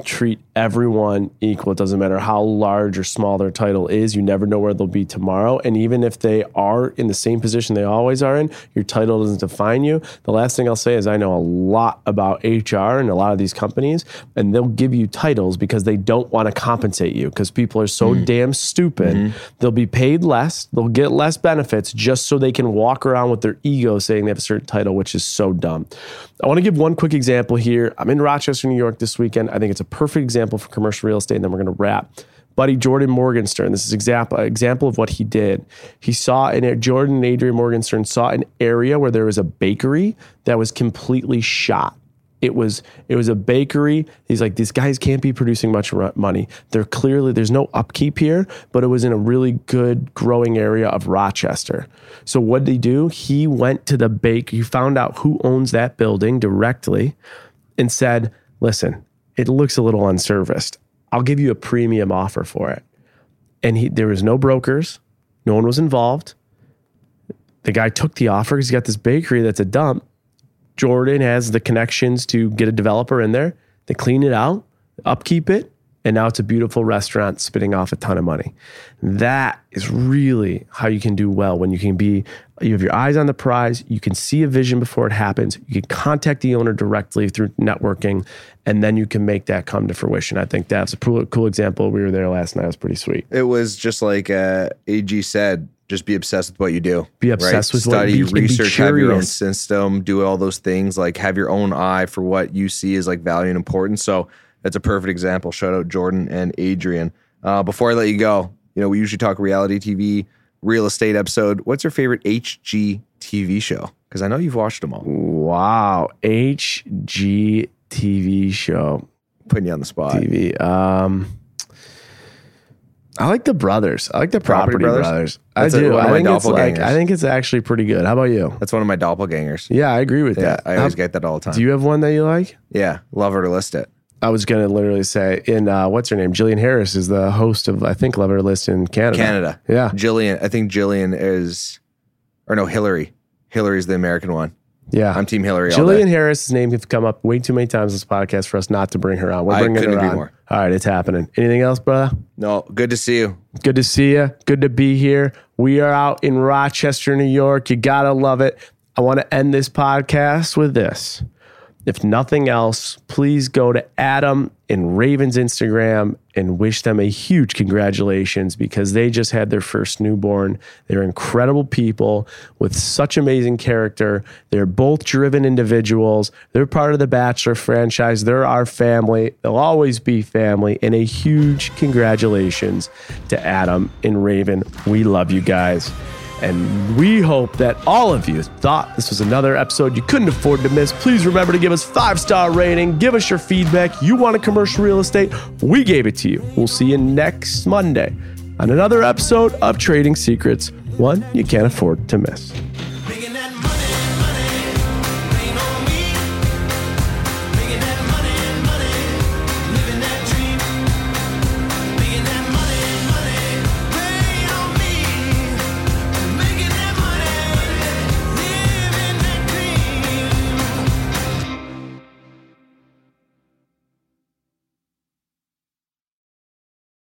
Speaker 1: treat everyone equal. It doesn't matter how large or small their title is. You never know where they'll be tomorrow. And even if they are in the same position they always are in, your title doesn't define you. The last thing I'll say is I know a lot about HR and a lot of these companies, and they'll give you titles because they don't want to compensate you because people are so mm. damn stupid. Mm-hmm. They'll be paid less, they'll get less benefits just so they can walk around with their ego saying they have a certain title, which is so dumb. I want to give one quick example here. I'm in Rochester, New York this weekend. I think it's a perfect example for commercial real estate, and then we're going to wrap. buddy Jordan Morgenstern. This is example example of what he did. He saw in Jordan and Adrian Morgenstern saw an area where there was a bakery that was completely shot. It was it was a bakery. He's like these guys can't be producing much money. They're clearly there's no upkeep here, but it was in a really good growing area of Rochester. So what did he do? He went to the bake. He found out who owns that building directly, and said, "Listen, it looks a little unserviced. I'll give you a premium offer for it." And he there was no brokers. No one was involved. The guy took the offer because he got this bakery that's a dump Jordan has the connections to get a developer in there. They clean it out, upkeep it, and now it's a beautiful restaurant spitting off a ton of money. That is really how you can do well when you can be you have your eyes on the prize, you can see a vision before it happens, you can contact the owner directly through networking, and then you can make that come to fruition. I think that's a cool, cool example. We were there last night. It was pretty sweet.
Speaker 3: It was just like uh, AG said, just be obsessed with what you do.
Speaker 1: Be obsessed
Speaker 3: right?
Speaker 1: with
Speaker 3: study,
Speaker 1: what, be,
Speaker 3: research, have your own system, do all those things. Like have your own eye for what you see as like value and importance. So that's a perfect example. Shout out Jordan and Adrian. Uh, before I let you go, you know we usually talk reality TV, real estate episode. What's your favorite HG TV show? Because I know you've watched them all.
Speaker 1: Wow, HG TV show.
Speaker 3: Putting you on the spot.
Speaker 1: TV. Um, I like the brothers. I like the Property, Property Brothers. brothers. I do. I think it's like I think it's actually pretty good. How about you?
Speaker 3: That's one of my doppelgangers.
Speaker 1: Yeah, I agree with
Speaker 3: yeah,
Speaker 1: that.
Speaker 3: I always How, get that all the time.
Speaker 1: Do you have one that you like?
Speaker 3: Yeah, Love It or List It.
Speaker 1: I was going to literally say in uh, what's her name? Jillian Harris is the host of I think Love Her List in Canada.
Speaker 3: Canada.
Speaker 1: Yeah.
Speaker 3: Jillian. I think Jillian is, or no, Hilary. Hilary's the American one.
Speaker 1: Yeah,
Speaker 3: I'm Team Hilary.
Speaker 1: Jillian Harris's name has come up way too many times this podcast for us not to bring her on. We're bringing her on. More. All right, it's happening. Anything else, brother?
Speaker 3: No. Good to see you.
Speaker 1: Good to see you. Good to be here. We are out in Rochester, New York. You gotta love it. I want to end this podcast with this. If nothing else, please go to Adam and Raven's Instagram and wish them a huge congratulations because they just had their first newborn. They're incredible people with such amazing character. They're both driven individuals. They're part of the Bachelor franchise. They're our family. They'll always be family. And a huge congratulations to Adam and Raven. We love you guys. And we hope that all of you thought this was another episode you couldn't afford to miss. Please remember to give us five star rating. Give us your feedback. You want a commercial real estate? We gave it to you. We'll see you next Monday on another episode of Trading Secrets, one you can't afford to miss.